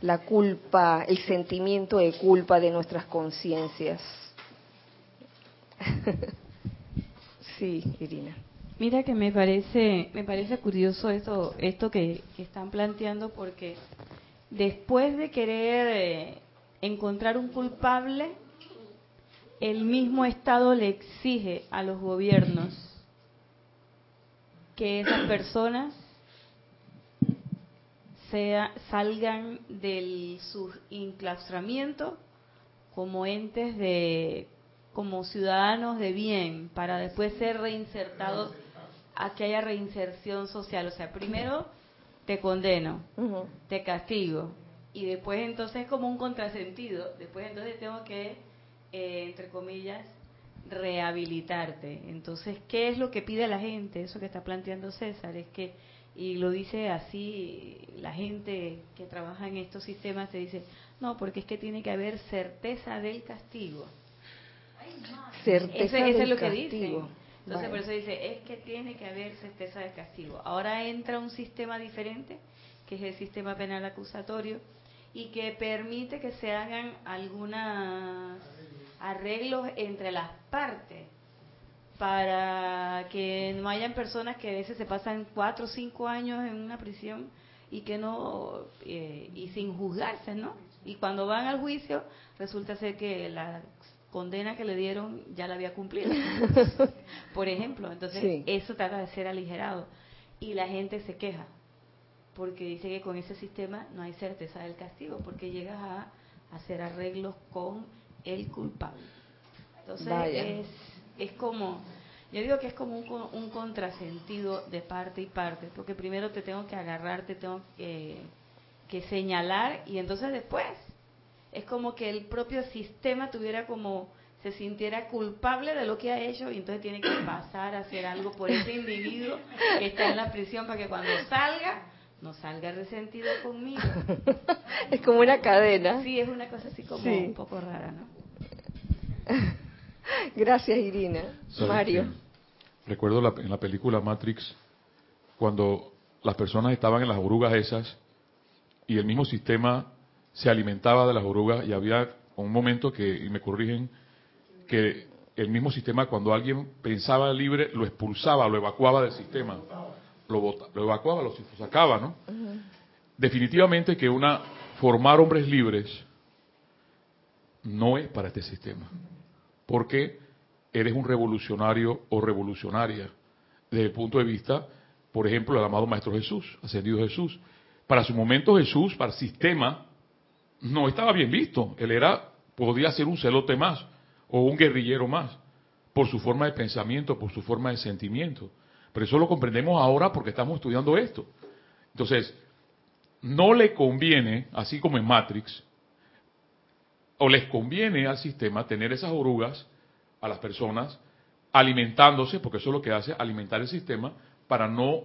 la culpa, el sentimiento de culpa de nuestras conciencias. sí, Irina. Mira que me parece, me parece curioso esto, esto que, están planteando porque después de querer eh, encontrar un culpable, el mismo Estado le exige a los gobiernos que esas personas salgan del su enclaustramiento como entes de como ciudadanos de bien para después ser reinsertados a que haya reinserción social. O sea, primero te condeno, te castigo y después entonces es como un contrasentido. Después entonces tengo que, eh, entre comillas, rehabilitarte. Entonces, ¿qué es lo que pide la gente? Eso que está planteando César es que, y lo dice así, la gente que trabaja en estos sistemas te dice, no, porque es que tiene que haber certeza del castigo. Certeza Eso, eso es del que castigo. dicen. Entonces, Vale. por eso dice, es que tiene que haber certeza del castigo. Ahora entra un sistema diferente, que es el sistema penal acusatorio, y que permite que se hagan algunos arreglos entre las partes para que no hayan personas que a veces se pasan cuatro o cinco años en una prisión y que no eh, y sin juzgarse, ¿no? Y cuando van al juicio resulta ser que la condena que le dieron ya la había cumplido, por ejemplo. Entonces Sí. eso trata de ser aligerado y la gente se queja porque dice que con ese sistema no hay certeza del castigo porque llegas a hacer arreglos con el culpable. Entonces es es como yo digo que es como un, un contrasentido de parte y parte, porque primero te tengo que agarrar, te tengo que, que señalar y entonces después es como que el propio sistema tuviera como se sintiera culpable de lo que ha hecho y entonces tiene que pasar a hacer algo por ese individuo que está en la prisión para que cuando salga no salga resentido conmigo. Es como una cadena. Sí, es una cosa así como Sí. un poco rara, ¿no? Gracias, Irina. ¿Sabes Mario. qué? Recuerdo la- en la película Matrix, cuando las personas estaban en las orugas esas y el mismo sistema se alimentaba de las orugas y había un momento que, y me corrigen, que el mismo sistema cuando alguien pensaba libre lo expulsaba, lo evacuaba del sistema, lo, bota- lo evacuaba, lo sacaba, ¿no? Definitivamente que una formar hombres libres no es para este sistema porque eres un revolucionario o revolucionaria desde el punto de vista, por ejemplo, del amado Maestro Jesús, ascendido Jesús. Para su momento Jesús, para el sistema, no estaba bien visto. Él era, podía ser un celote más o un guerrillero más, por su forma de pensamiento, por su forma de sentimiento. Pero eso lo comprendemos ahora porque estamos estudiando esto. Entonces, no le conviene, así como en Matrix, o les conviene al sistema tener esas orugas a las personas alimentándose, porque eso es lo que hace, alimentar el sistema para no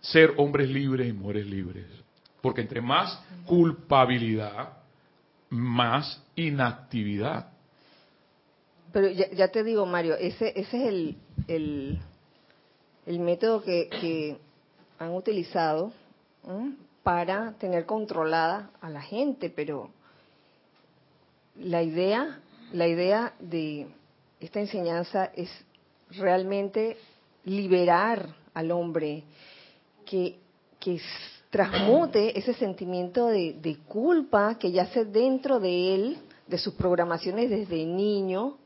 ser hombres libres y mujeres libres. Porque entre más culpabilidad, más inactividad. Pero ya, te digo, Mario, ese, es el, el, el método que, que han utilizado para tener controlada a la gente, pero la idea, la idea de esta enseñanza es realmente liberar al hombre que, que transmute ese sentimiento de, culpa que yace dentro de él, de sus programaciones desde niño,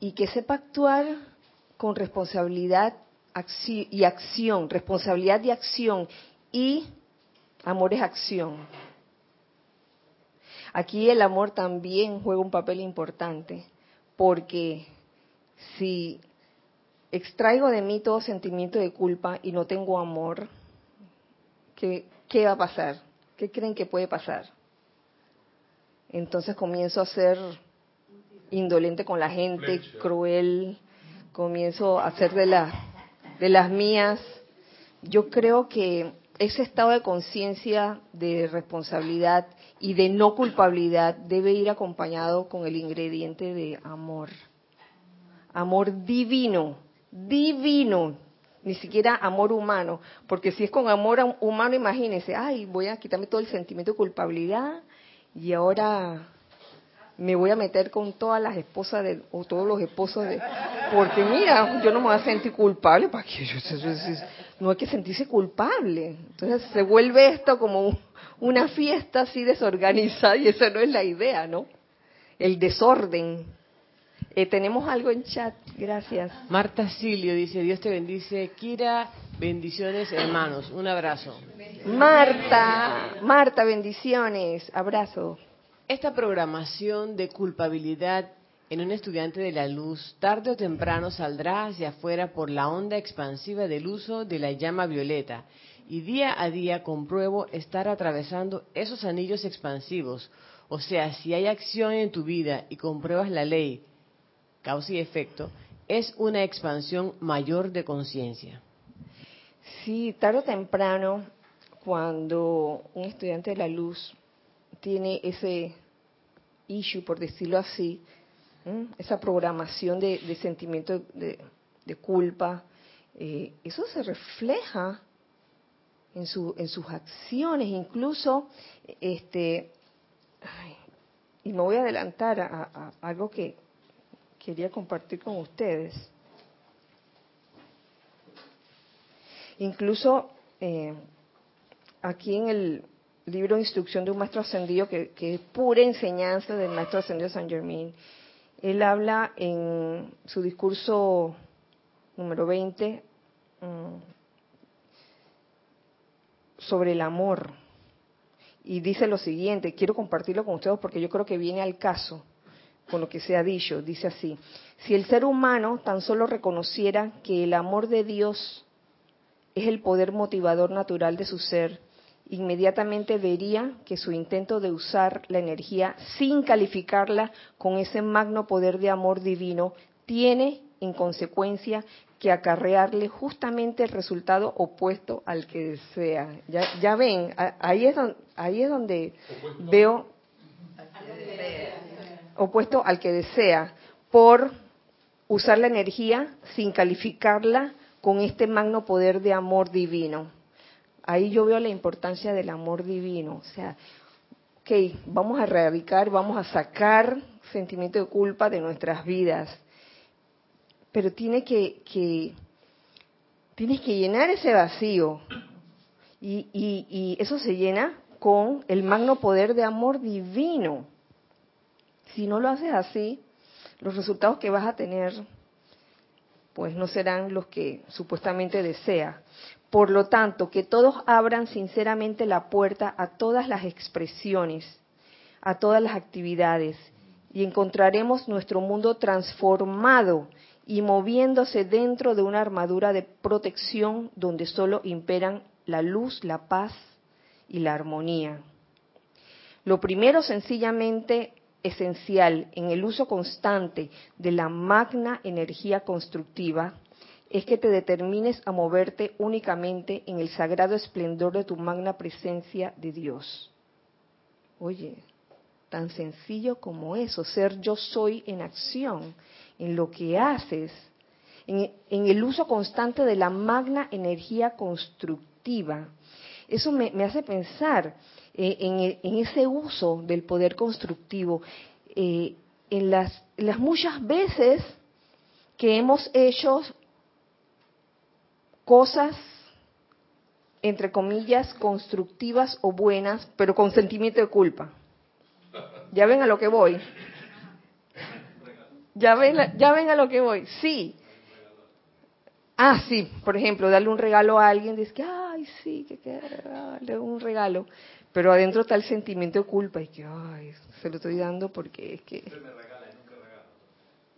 y que sepa actuar con responsabilidad y acción, responsabilidad y acción, y amor es acción. Aquí el amor también juega un papel importante, porque si extraigo de mí todo sentimiento de culpa y no tengo amor, ¿qué, qué va a pasar? ¿Qué creen que puede pasar? Entonces comienzo a ser indolente con la gente, cruel, comienzo a ser de, la, de las mías. Yo creo que ese estado de conciencia, de responsabilidad y de no culpabilidad debe ir acompañado con el ingrediente de amor. Amor divino, divino, ni siquiera amor humano, porque si es con amor humano, imagínense, ay, voy a quitarme todo el sentimiento de culpabilidad y ahora me voy a meter con todas las esposas de, o todos los esposos de, porque mira, yo no me voy a sentir culpable, ¿para qué? no hay que sentirse culpable. Entonces se vuelve esto como una fiesta así desorganizada y esa no es la idea, ¿no? El desorden. Eh, tenemos algo en chat, gracias. Marta Silio dice, Dios te bendice. Kira, bendiciones hermanos, un abrazo. Marta, Marta, bendiciones, abrazo. Esta programación de culpabilidad en un estudiante de la luz tarde o temprano saldrá hacia afuera por la onda expansiva del uso de la llama violeta y día a día compruebo estar atravesando esos anillos expansivos. O sea, si hay acción en tu vida y compruebas la ley, causa y efecto, es una expansión mayor de conciencia. Sí, tarde o temprano, cuando un estudiante de la luz tiene ese issue, por decirlo así, esa programación de, sentimiento de, culpa, eh, eso se refleja en, su, en sus acciones, incluso, este, y me voy a adelantar a, algo que quería compartir con ustedes. Incluso eh, aquí en el libro de instrucción de un maestro ascendido, que, que es pura enseñanza del maestro ascendido San Germain, él habla en su discurso número 20 mm, sobre el amor. Y dice lo siguiente, quiero compartirlo con ustedes porque yo creo que viene al caso con lo que se ha dicho. Dice así, si el ser humano tan solo reconociera que el amor de Dios es el poder motivador natural de su ser, inmediatamente vería que su intento de usar la energía sin calificarla con ese magno poder de amor divino tiene en consecuencia que acarrearle justamente el resultado opuesto al que desea. Ya, ya ven, ahí es donde, ahí es donde veo opuesto al que desea por usar la energía sin calificarla con este magno poder de amor divino ahí yo veo la importancia del amor divino. O sea, ok, vamos a erradicar, vamos a sacar sentimiento de culpa de nuestras vidas. Pero tiene que, que tienes que llenar ese vacío. Y, y, y eso se llena con el magno poder de amor divino. Si no lo haces así, los resultados que vas a tener pues no serán los que supuestamente deseas. Por lo tanto, que todos abran sinceramente la puerta a todas las expresiones, a todas las actividades, y encontraremos nuestro mundo transformado y moviéndose dentro de una armadura de protección donde solo imperan la luz, la paz y la armonía. Lo primero sencillamente esencial en el uso constante de la magna energía constructiva es que te determines a moverte únicamente en el sagrado esplendor de tu magna presencia de Dios. Oye, tan sencillo como eso, ser yo soy en acción, en lo que haces, en, el uso constante de la magna energía constructiva. Eso me, hace pensar eh, en, ese uso del poder constructivo, eh, en, las, en las muchas veces que hemos hecho cosas entre comillas, constructivas o buenas, pero con sentimiento de culpa. ¿Ya ven a lo que voy? ¿Ya ven, ya ven a lo que voy? Sí. Ah, sí, por ejemplo, darle un regalo a alguien, dice que, ay, sí, que, que un regalo. Pero adentro está el sentimiento de culpa y que, ay, se lo estoy dando porque es que...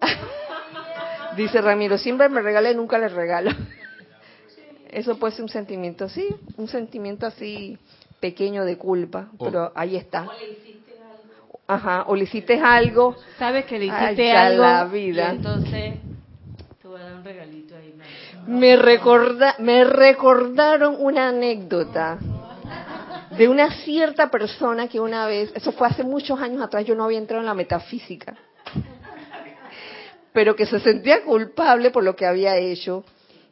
Dice Ramiro, siempre me regala y nunca le regalo. Eso puede ser un sentimiento, sí, un sentimiento así pequeño de culpa, Oh. pero ahí está. Ajá, o le hiciste algo. Sabes que le hiciste algo la vida. y entonces te voy a dar un regalito ahí. Me, recorda, me recordaron una anécdota de una cierta persona que una vez, eso fue hace muchos años atrás, yo no había entrado en la metafísica, pero que se sentía culpable por lo que había hecho,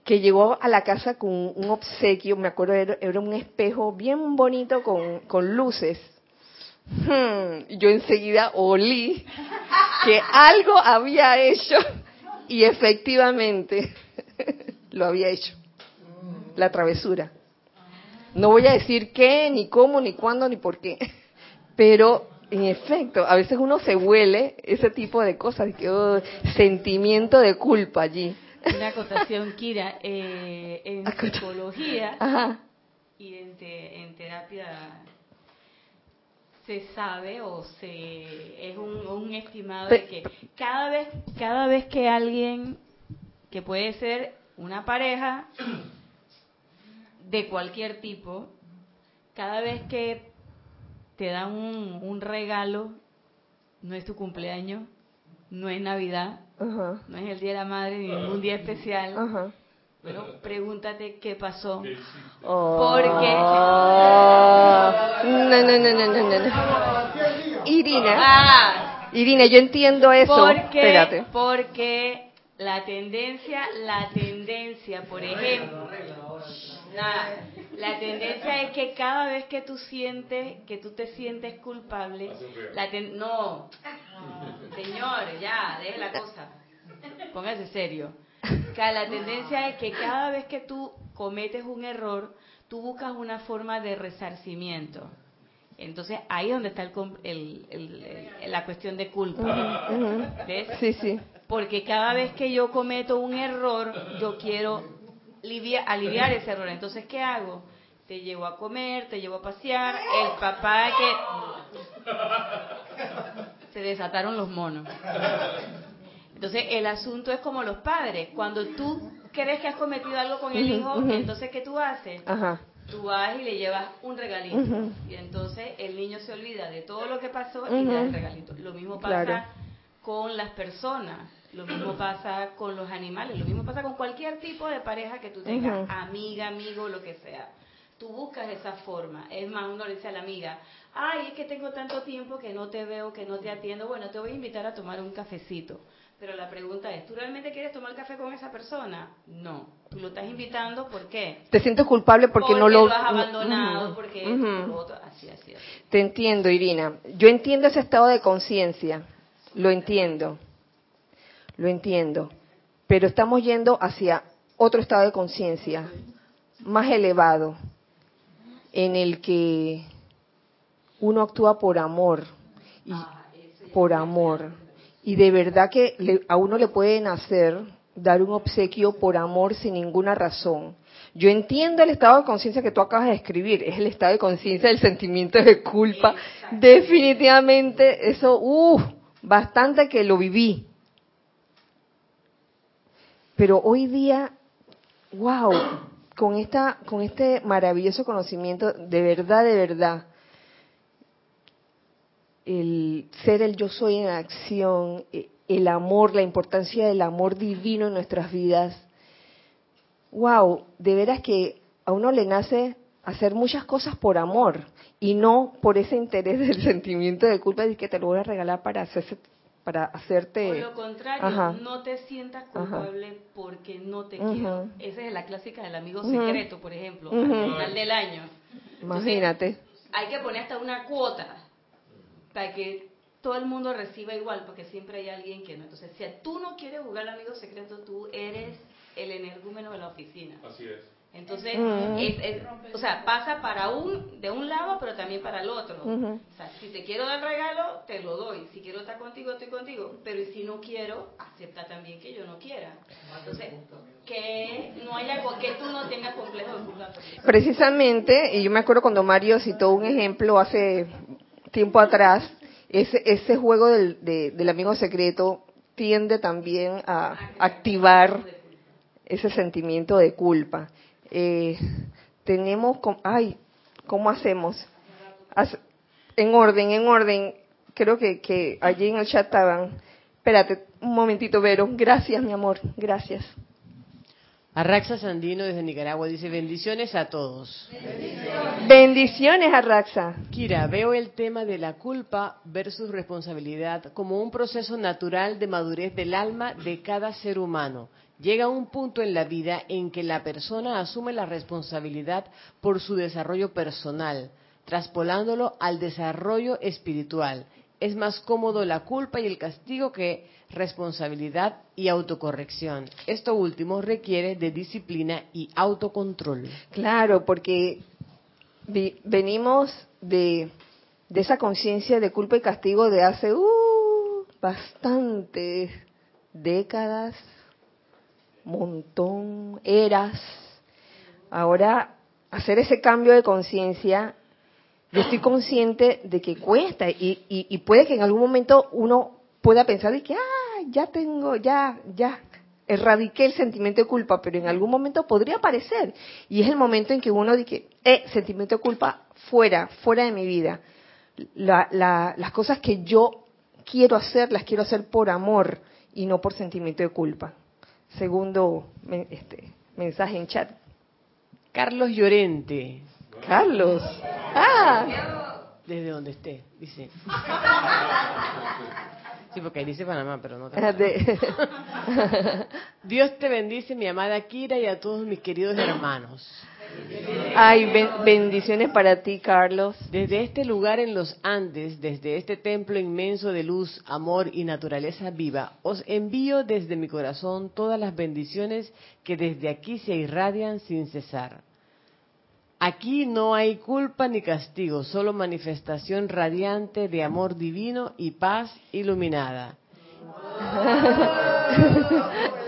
que llegó a la casa con un obsequio, me acuerdo, era, un espejo bien bonito con, con luces. Hmm, yo enseguida olí que algo había hecho y efectivamente lo había hecho. La travesura. No voy a decir qué, ni cómo, ni cuándo, ni por qué. Pero, en efecto, a veces uno se huele ese tipo de cosas, que, oh, sentimiento de culpa allí. Una acotación, Kira, eh, en Acota- psicología Ajá. y en, te- en terapia se sabe o se es un, un estimado de que cada vez cada vez que alguien que puede ser una pareja de cualquier tipo cada vez que te dan un, un regalo no es tu cumpleaños no es navidad no es el día de la madre ni ningún día especial Ajá. bueno pregúntate qué pasó Oh. Porque- No, no, no, no, no, no, no. Irina, ah Irina, yo entiendo eso. Porque, Espérate. porque la tendencia, la tendencia, por ejemplo, nada, la tendencia es que cada vez que tú sientes, que tú te sientes culpable, la ten- no, señor, ya, deje la cosa, póngase serio. Que la tendencia es que cada vez que tú cometes un error, tú buscas una forma de resarcimiento. Entonces ahí es donde está el, com- el- el- el- la cuestión de culpa. ¿Ves? Sí, sí. Porque cada vez que yo cometo un error, yo quiero aliviar ese error. Entonces, ¿qué hago? Te llevo a comer, te llevo a pasear. El papá que... Se desataron los monos. Entonces, el asunto es como los padres. Cuando tú crees que has cometido algo con el hijo, entonces, ¿qué tú haces? Ajá. Tú vas y le llevas un regalito. Y entonces el niño se olvida de todo lo que pasó y le da el regalito. Lo mismo pasa Claro. con las personas, lo mismo pasa con los animales, lo mismo pasa con cualquier tipo de pareja que tú tengas, amiga, amigo, lo que sea. Tú buscas esa forma. Es más, uno le dice a la amiga, ay, es que tengo tanto tiempo que no te veo, que no te atiendo. Bueno, te voy a invitar a tomar un cafecito. Pero la pregunta es, ¿tú realmente quieres tomar café con esa persona? No. Tú lo estás invitando, ¿por qué? Te sientes culpable porque, no lo... has abandonado, porque lo así, así, así. Te entiendo, Irina. Yo entiendo ese estado de conciencia. Lo entiendo. Lo entiendo. Pero estamos yendo hacia otro estado de conciencia más elevado, en el que uno actúa por amor. Y por amor. Y de verdad que le- a uno le pueden hacer dar un obsequio por amor sin ninguna razón. Yo entiendo el estado de conciencia que tú acabas de escribir, es el estado de conciencia del sentimiento de culpa. Definitivamente, eso, uff, bastante que lo viví. Pero hoy día, wow, con esta, con este maravilloso conocimiento, de verdad, de verdad, el ser el yo soy en acción, eh, el amor, la importancia del amor divino en nuestras vidas. Wow, de veras que a uno le nace hacer muchas cosas por amor y no por ese interés del sentimiento de culpa de que te lo voy a regalar para hacerse, para hacerte Por lo contrario, Ajá. no te sientas Ajá. culpable porque no te quiero. Esa es la clásica del amigo secreto, por ejemplo, al final del año. imagínate. Hay que poner hasta una cuota para que todo el mundo reciba igual, porque siempre hay alguien que no. Entonces, si tú no quieres jugar al amigo secreto, tú eres el energúmeno de la oficina. Así es. Entonces, Ujú. es- es- o sea, pasa para un, de un lado, pero también para el otro. O sea, si te quiero dar regalo, te lo doy. Si quiero estar contigo, estoy contigo. Pero y si no quiero, acepta también que yo no quiera. Entonces, que no haya, que tú no tengas complejo de culpa. Precisamente, y yo me acuerdo cuando Mario citó un ejemplo hace tiempo atrás, ese, ese juego del, de- del amigo secreto tiende también a activar ese sentimiento de culpa. Eh, tenemos, ay, ¿cómo hacemos? En orden, en orden. Creo que, que allí en el chat estaban. Espérate un momentito, Vero. Gracias, mi amor. Gracias. Arraxa Sandino desde Nicaragua dice bendiciones a todos. Bendiciones, Arraxa. Kira, veo el tema de la culpa versus responsabilidad como un proceso natural de madurez del alma de cada ser humano. Llega un punto en la vida en que la persona asume la responsabilidad por su desarrollo personal, traspolándolo al desarrollo espiritual. Es más cómodo la culpa y el castigo que responsabilidad y autocorrección. Esto último requiere de disciplina y autocontrol. Claro, porque venimos de, de esa conciencia de culpa y castigo de hace uh, bastantes décadas, montón, eras. Ahora, hacer ese cambio de conciencia, yo estoy consciente de que cuesta y, y, y puede que en algún momento uno pueda pensar de que, ah, ya tengo, ya, ya, erradiqué el sentimiento de culpa, pero en algún momento podría aparecer. Y es el momento en que uno dice, eh, sentimiento de culpa, fuera, fuera de mi vida. La- la- las cosas que yo quiero hacer, las quiero hacer por amor y no por sentimiento de culpa. Segundo este, mensaje en chat. Carlos Llorente, Carlos. Ah, desde donde esté, dice. Sí, porque ahí dice Panamá, pero no te de- Dios te bendice, mi amada Kira, y a todos mis queridos hermanos. Ay, ben- bendiciones para ti, Carlos. Desde este lugar en los Andes, desde este templo inmenso de luz, amor y naturaleza viva, os envío desde mi corazón todas las bendiciones que desde aquí se irradian sin cesar. Aquí no hay culpa ni castigo, solo manifestación radiante de amor divino y paz iluminada.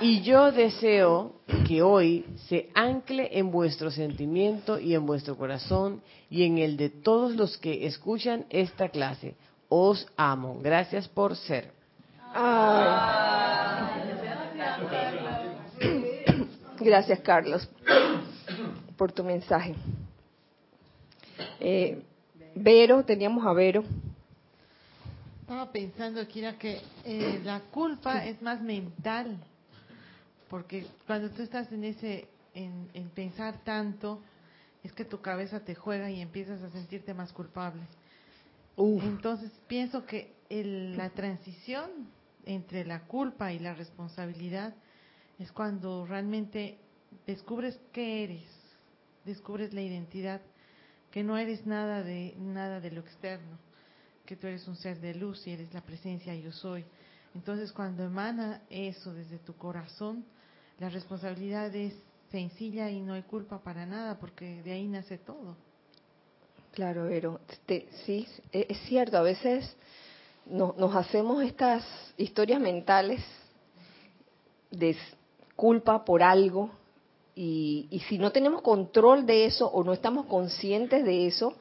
Y yo deseo que hoy se ancle en vuestro sentimiento y en vuestro corazón y en el de todos los que escuchan esta clase. Os amo. Gracias por ser. Gracias, Carlos, por tu mensaje. Eh, Vero, teníamos a Vero. Estaba pensando, Kira, que eh, la culpa es más mental, porque cuando tú estás en ese, en, en pensar tanto, es que tu cabeza te juega y empiezas a sentirte más culpable. Entonces pienso que el- la transición entre la culpa y la responsabilidad es cuando realmente descubres qué eres, descubres la identidad, que no eres nada de nada de lo externo, que tú eres un ser de luz y eres la presencia yo soy. Entonces cuando emana eso desde tu corazón, la responsabilidad es sencilla y no hay culpa para nada, porque de ahí nace todo. Claro, Vero. Este, sí, e- es cierto, a veces no- nos hacemos estas historias mentales de culpa por algo y, y si no tenemos control de eso o no estamos conscientes de eso,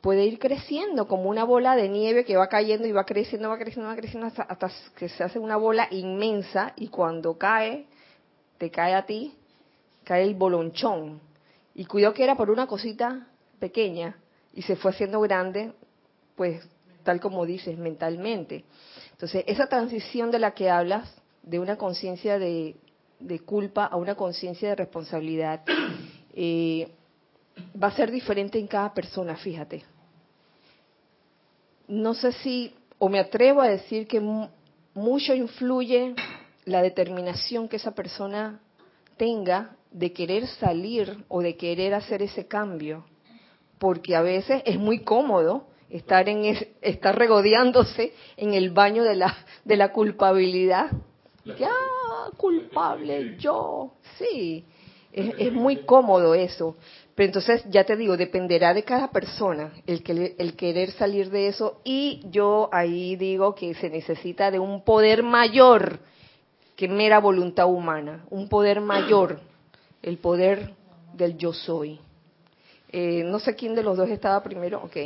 puede ir creciendo como una bola de nieve que va cayendo y va creciendo, va creciendo, va creciendo hasta, hasta que se hace una bola inmensa y cuando cae, te cae a ti, cae el bolonchón. Y cuidado que era por una cosita pequeña y se fue haciendo grande, pues tal como dices, mentalmente. Entonces, esa transición de la que hablas, de una conciencia de, culpa a una conciencia de responsabilidad, eh, va a ser diferente en cada persona, fíjate. No sé si, o me atrevo a decir que mu- mucho influye la determinación que esa persona tenga de querer salir o de querer hacer ese cambio, porque a veces es muy cómodo estar en es- estar regodeándose en el baño de la de la culpabilidad. Que, ah, culpable yo, sí. Es, es muy cómodo eso. Pero entonces, ya te digo, dependerá de cada persona el, que, el querer salir de eso. Y yo ahí digo que se necesita de un poder mayor que mera voluntad humana. Un poder mayor, el poder del yo soy. Eh, no sé quién de los dos estaba primero. Ok.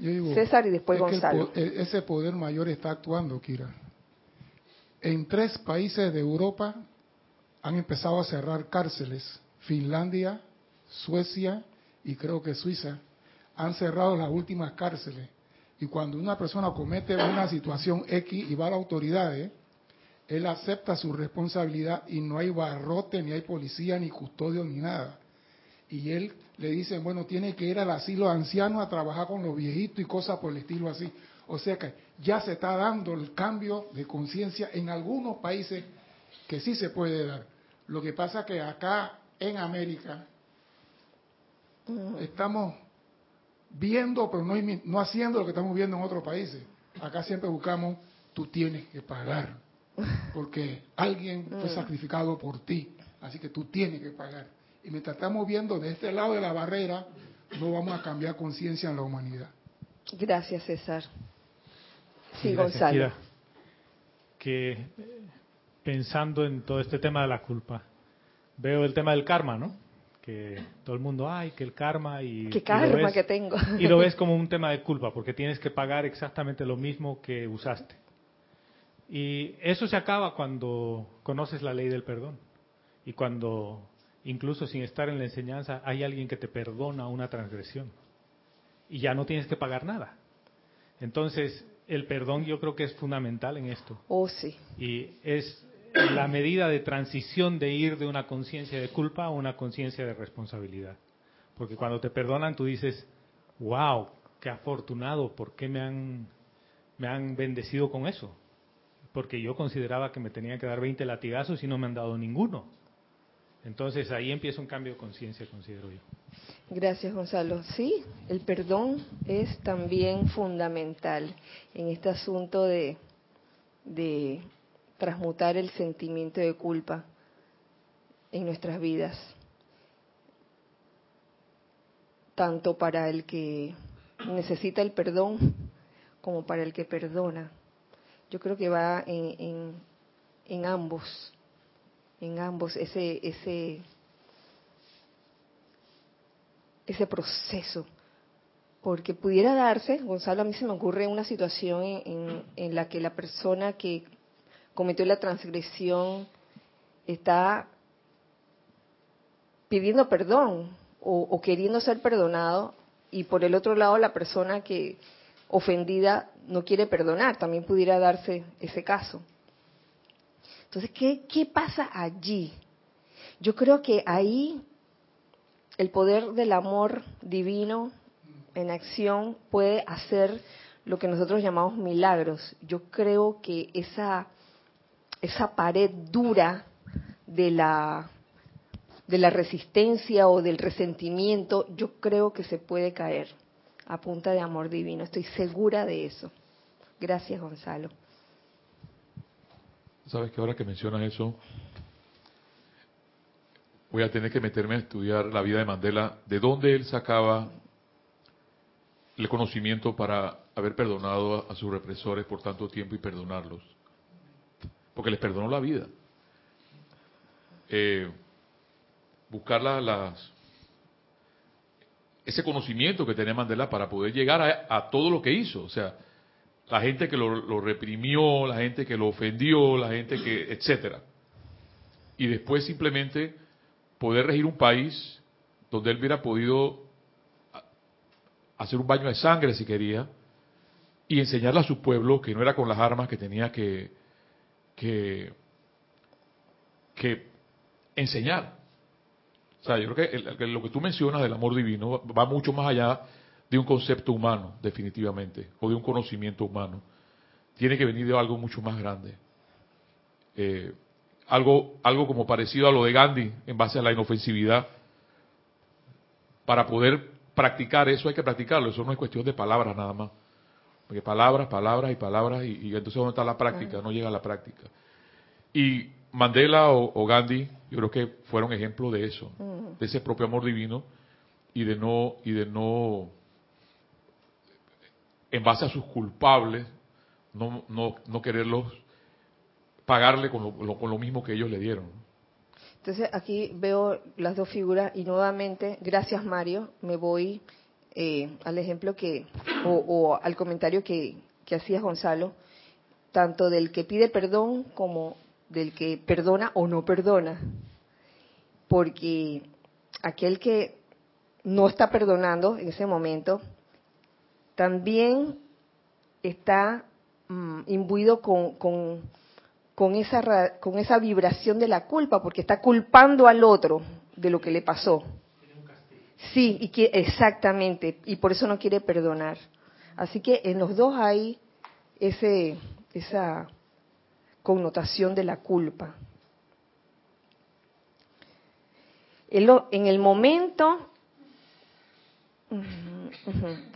Yo digo, César y después es Gonzalo. e- ese poder mayor está actuando, Kira. En tres países de Europa han empezado a cerrar cárceles. Finlandia, Suecia y creo que Suiza han cerrado las últimas cárceles. Y cuando una persona comete una situación X y va a las autoridades, él acepta su responsabilidad y no hay barrote, ni hay policía, ni custodio, ni nada. Y él le dicen, bueno, tiene que ir al asilo de ancianos a trabajar con los viejitos y cosas por el estilo así. O sea que ya se está dando el cambio de conciencia en algunos países que sí se puede dar. Lo que pasa que acá en América estamos viendo, pero no, no haciendo lo que estamos viendo en otros países. Acá siempre buscamos, tú tienes que pagar, porque alguien fue sacrificado por ti, así que tú tienes que pagar. Y mientras estamos viendo de este lado de la barrera, no vamos a cambiar conciencia en la humanidad. Gracias, César. Sí, gracias, Gonzalo. Kira. Que eh, pensando en todo este tema de la culpa, veo el tema del karma, ¿no? Que todo el mundo, ay, que el karma y... Qué y karma ves- que tengo. Y lo ves como un tema de culpa, porque tienes que pagar exactamente lo mismo que usaste. Y eso se acaba cuando conoces la ley del perdón. Y cuando, incluso sin estar en la enseñanza, hay alguien que te perdona una transgresión. Y ya no tienes que pagar nada. Entonces, el perdón yo creo que es fundamental en esto. Oh, sí. Y es la medida de transición de ir de una conciencia de culpa a una conciencia de responsabilidad. Porque cuando te perdonan tú dices, wow, qué afortunado, ¿por qué me han, me han bendecido con eso? Porque yo consideraba que me tenían que dar 20 latigazos y no me han dado ninguno. Entonces ahí empieza un cambio de conciencia, considero yo. Gracias, Gonzalo. Sí, el perdón es también fundamental en este asunto de, de transmutar el sentimiento de culpa en nuestras vidas, tanto para el que necesita el perdón como para el que perdona. Yo creo que va en, en, en ambos, en ambos ese ese ese proceso. Porque pudiera darse, Gonzalo, a mí se me ocurre una situación en, en- la que la persona que cometió la transgresión está pidiendo perdón o queriendo ser perdonado y por el otro lado la persona que ofendida no quiere perdonar, también pudiera darse ese caso. Entonces, ¿qué, qué pasa allí? Yo creo que ahí el poder del amor divino en acción puede hacer lo que nosotros llamamos milagros. Yo creo que esa, esa pared dura de la, de la resistencia o del resentimiento, yo creo que se puede caer a punta de amor divino. Estoy segura de eso. Gracias, Gonzalo. Sabes que ahora que mencionas eso, voy a tener que meterme a estudiar la vida de Mandela, de dónde él sacaba el conocimiento para haber perdonado a, sus represores por tanto tiempo y perdonarlos. Porque les perdonó la vida. Eh, buscar la- las, ese conocimiento que tenía Mandela para poder llegar a, todo lo que hizo. O sea, la gente que lo, reprimió, la gente que lo ofendió, la gente que, etcétera. Y después simplemente poder regir un país donde él hubiera podido hacer un baño de sangre si quería y enseñarle a su pueblo que no era con las armas que tenía que, que enseñar. O sea, yo creo que el- lo que tú mencionas del amor divino va mucho más allá de un concepto humano, definitivamente, o de un conocimiento humano. Tiene que venir de algo mucho más grande. Eh, algo, algo como parecido a lo de Gandhi, en base a la inofensividad. Para poder practicar eso hay que practicarlo, eso no es cuestión de palabras nada más. Porque palabras, palabras y palabras, y, y entonces ¿dónde está la práctica? No llega a la práctica. Y Mandela o, o Gandhi yo creo que fueron ejemplo de eso, de ese propio amor divino y de no y de no en base a sus culpables no no, no quererlos pagarle con lo, lo- con lo mismo que ellos le dieron. Entonces aquí veo las dos figuras y nuevamente, gracias Mario, me voy eh, al ejemplo que, o, o al comentario que, que hacías Gonzalo, tanto del que pide perdón como del que perdona o no perdona. Porque aquel que no está perdonando en ese momento, también está mm, imbuido con, con, con esa, con esa vibración de la culpa, porque está culpando al otro de lo que le pasó. Sí, y que, exactamente, y por eso no quiere perdonar. Así que en los dos hay ese, esa connotación de la culpa. En el momento.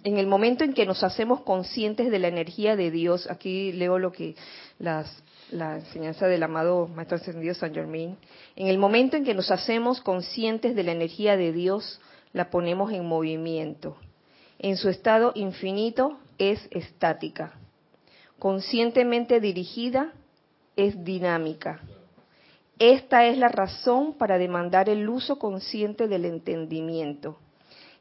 En el momento en que nos hacemos conscientes de la energía de Dios, aquí leo lo que las, la enseñanza del amado Maestro Ascendido San Germain, en el momento en que nos hacemos conscientes de la energía de Dios, la ponemos en movimiento. En su estado infinito es estática. Conscientemente dirigida es dinámica. Esta es la razón para demandar el uso consciente del entendimiento.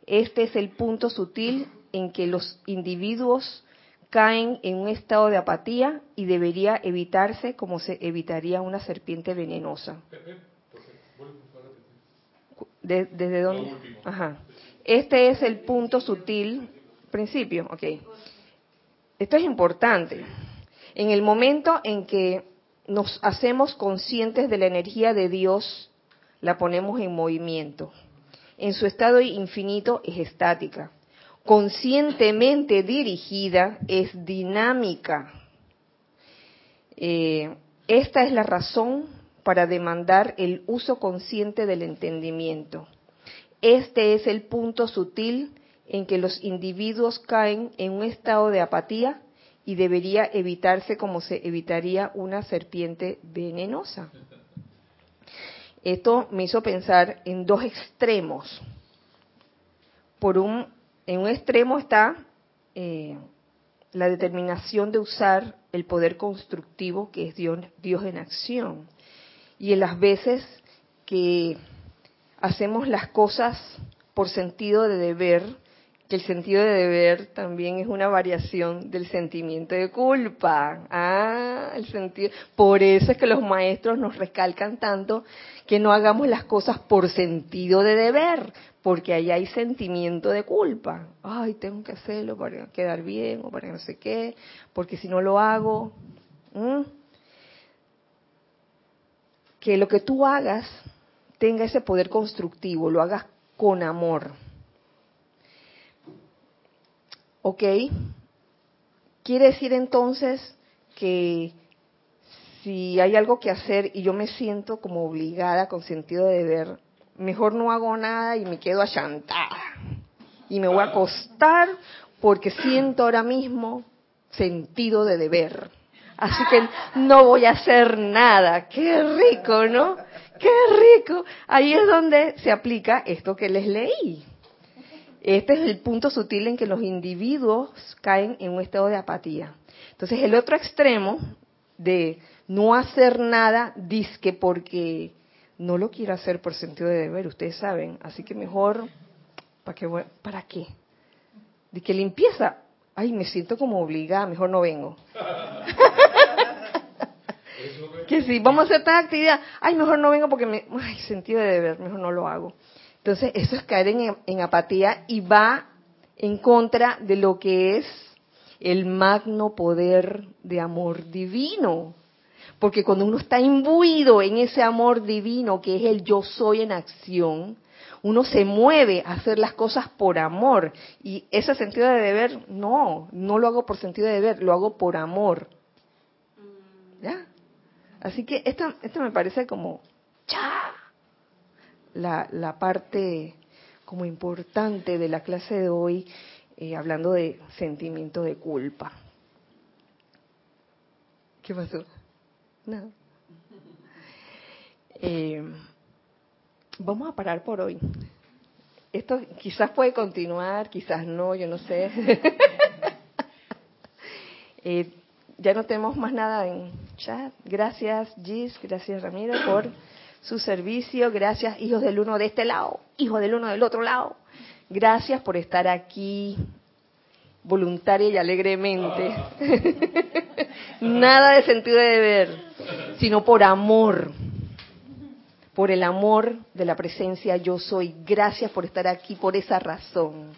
Este es el punto sutil en que los individuos caen en un estado de apatía y debería evitarse como se evitaría una serpiente venenosa. De- ¿Desde dónde? Ajá. Este es el punto sutil, principio, ok. Esto es importante. En el momento en que nos hacemos conscientes de la energía de Dios, la ponemos en movimiento. En su estado infinito es estática. Conscientemente dirigida es dinámica. Eh, esta es la razón para demandar el uso consciente del entendimiento. Este es el punto sutil en que los individuos caen en un estado de apatía y debería evitarse como se evitaría una serpiente venenosa. Esto me hizo pensar en dos extremos. Por un, en un extremo está eh, la determinación de usar el poder constructivo que es Dios, Dios en acción. Y en las veces que hacemos las cosas por sentido de deber, el sentido de deber también es una variación del sentimiento de culpa. Ah, el sentido. Por eso es que los maestros nos recalcan tanto que no hagamos las cosas por sentido de deber, porque ahí hay sentimiento de culpa. Ay, tengo que hacerlo para quedar bien o para no sé qué, porque si no lo hago. Que lo que tú hagas tenga ese poder constructivo, lo hagas con amor. ¿Ok? Quiere decir entonces que si hay algo que hacer y yo me siento como obligada con sentido de deber, mejor no hago nada y me quedo achantada. Y me voy a acostar porque siento ahora mismo sentido de deber. Así que no voy a hacer nada. Qué rico, ¿no? Qué rico. Ahí es donde se aplica esto que les leí. Este es el punto sutil en que los individuos caen en un estado de apatía. Entonces, el otro extremo de no hacer nada, disque porque no lo quiero hacer por sentido de deber, ustedes saben, así que mejor, ¿para qué? ¿Para qué? Que limpieza, ay, me siento como obligada, mejor no vengo. que si vamos a hacer tal actividad, ay, mejor no vengo porque me, ay, sentido de deber, mejor no lo hago. Entonces, eso es caer en, en apatía y va en contra de lo que es el magno poder de amor divino. Porque cuando uno está imbuido en ese amor divino que es el yo soy en acción, uno se mueve a hacer las cosas por amor. Y ese sentido de deber, no, no lo hago por sentido de deber, lo hago por amor. ¿Ya? Así que esto, esto me parece como ¡cha! La, la parte como importante de la clase de hoy, eh, hablando de sentimiento de culpa. ¿Qué pasó? Nada. Eh, vamos a parar por hoy. Esto quizás puede continuar, quizás no, yo no sé. Eh, ya no tenemos más nada en chat. Gracias, Gis, gracias, Ramiro, por su servicio. Gracias, hijos del uno de este lado, hijos del uno del otro lado. Gracias por estar aquí voluntaria y alegremente. Nada de sentido de deber, sino por amor. Por el amor de la presencia yo soy. Gracias por estar aquí por esa razón.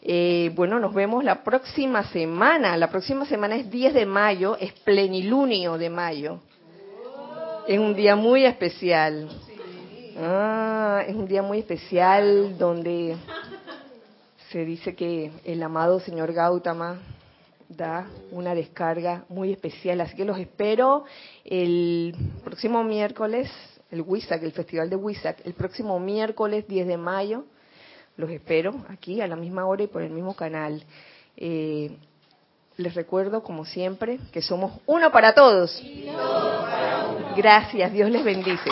Eh, bueno, nos vemos la próxima semana. La próxima semana es 10 de mayo, es plenilunio de mayo. Es un día muy especial. Ah, es un día muy especial donde se dice que el amado señor Gautama da una descarga muy especial. Así que los espero el próximo miércoles, el WISAC, el Festival de WISAC, el próximo miércoles 10 de mayo. Los espero aquí a la misma hora y por el mismo canal. Eh, les recuerdo, como siempre, que somos uno para todos. Gracias, Dios les bendice.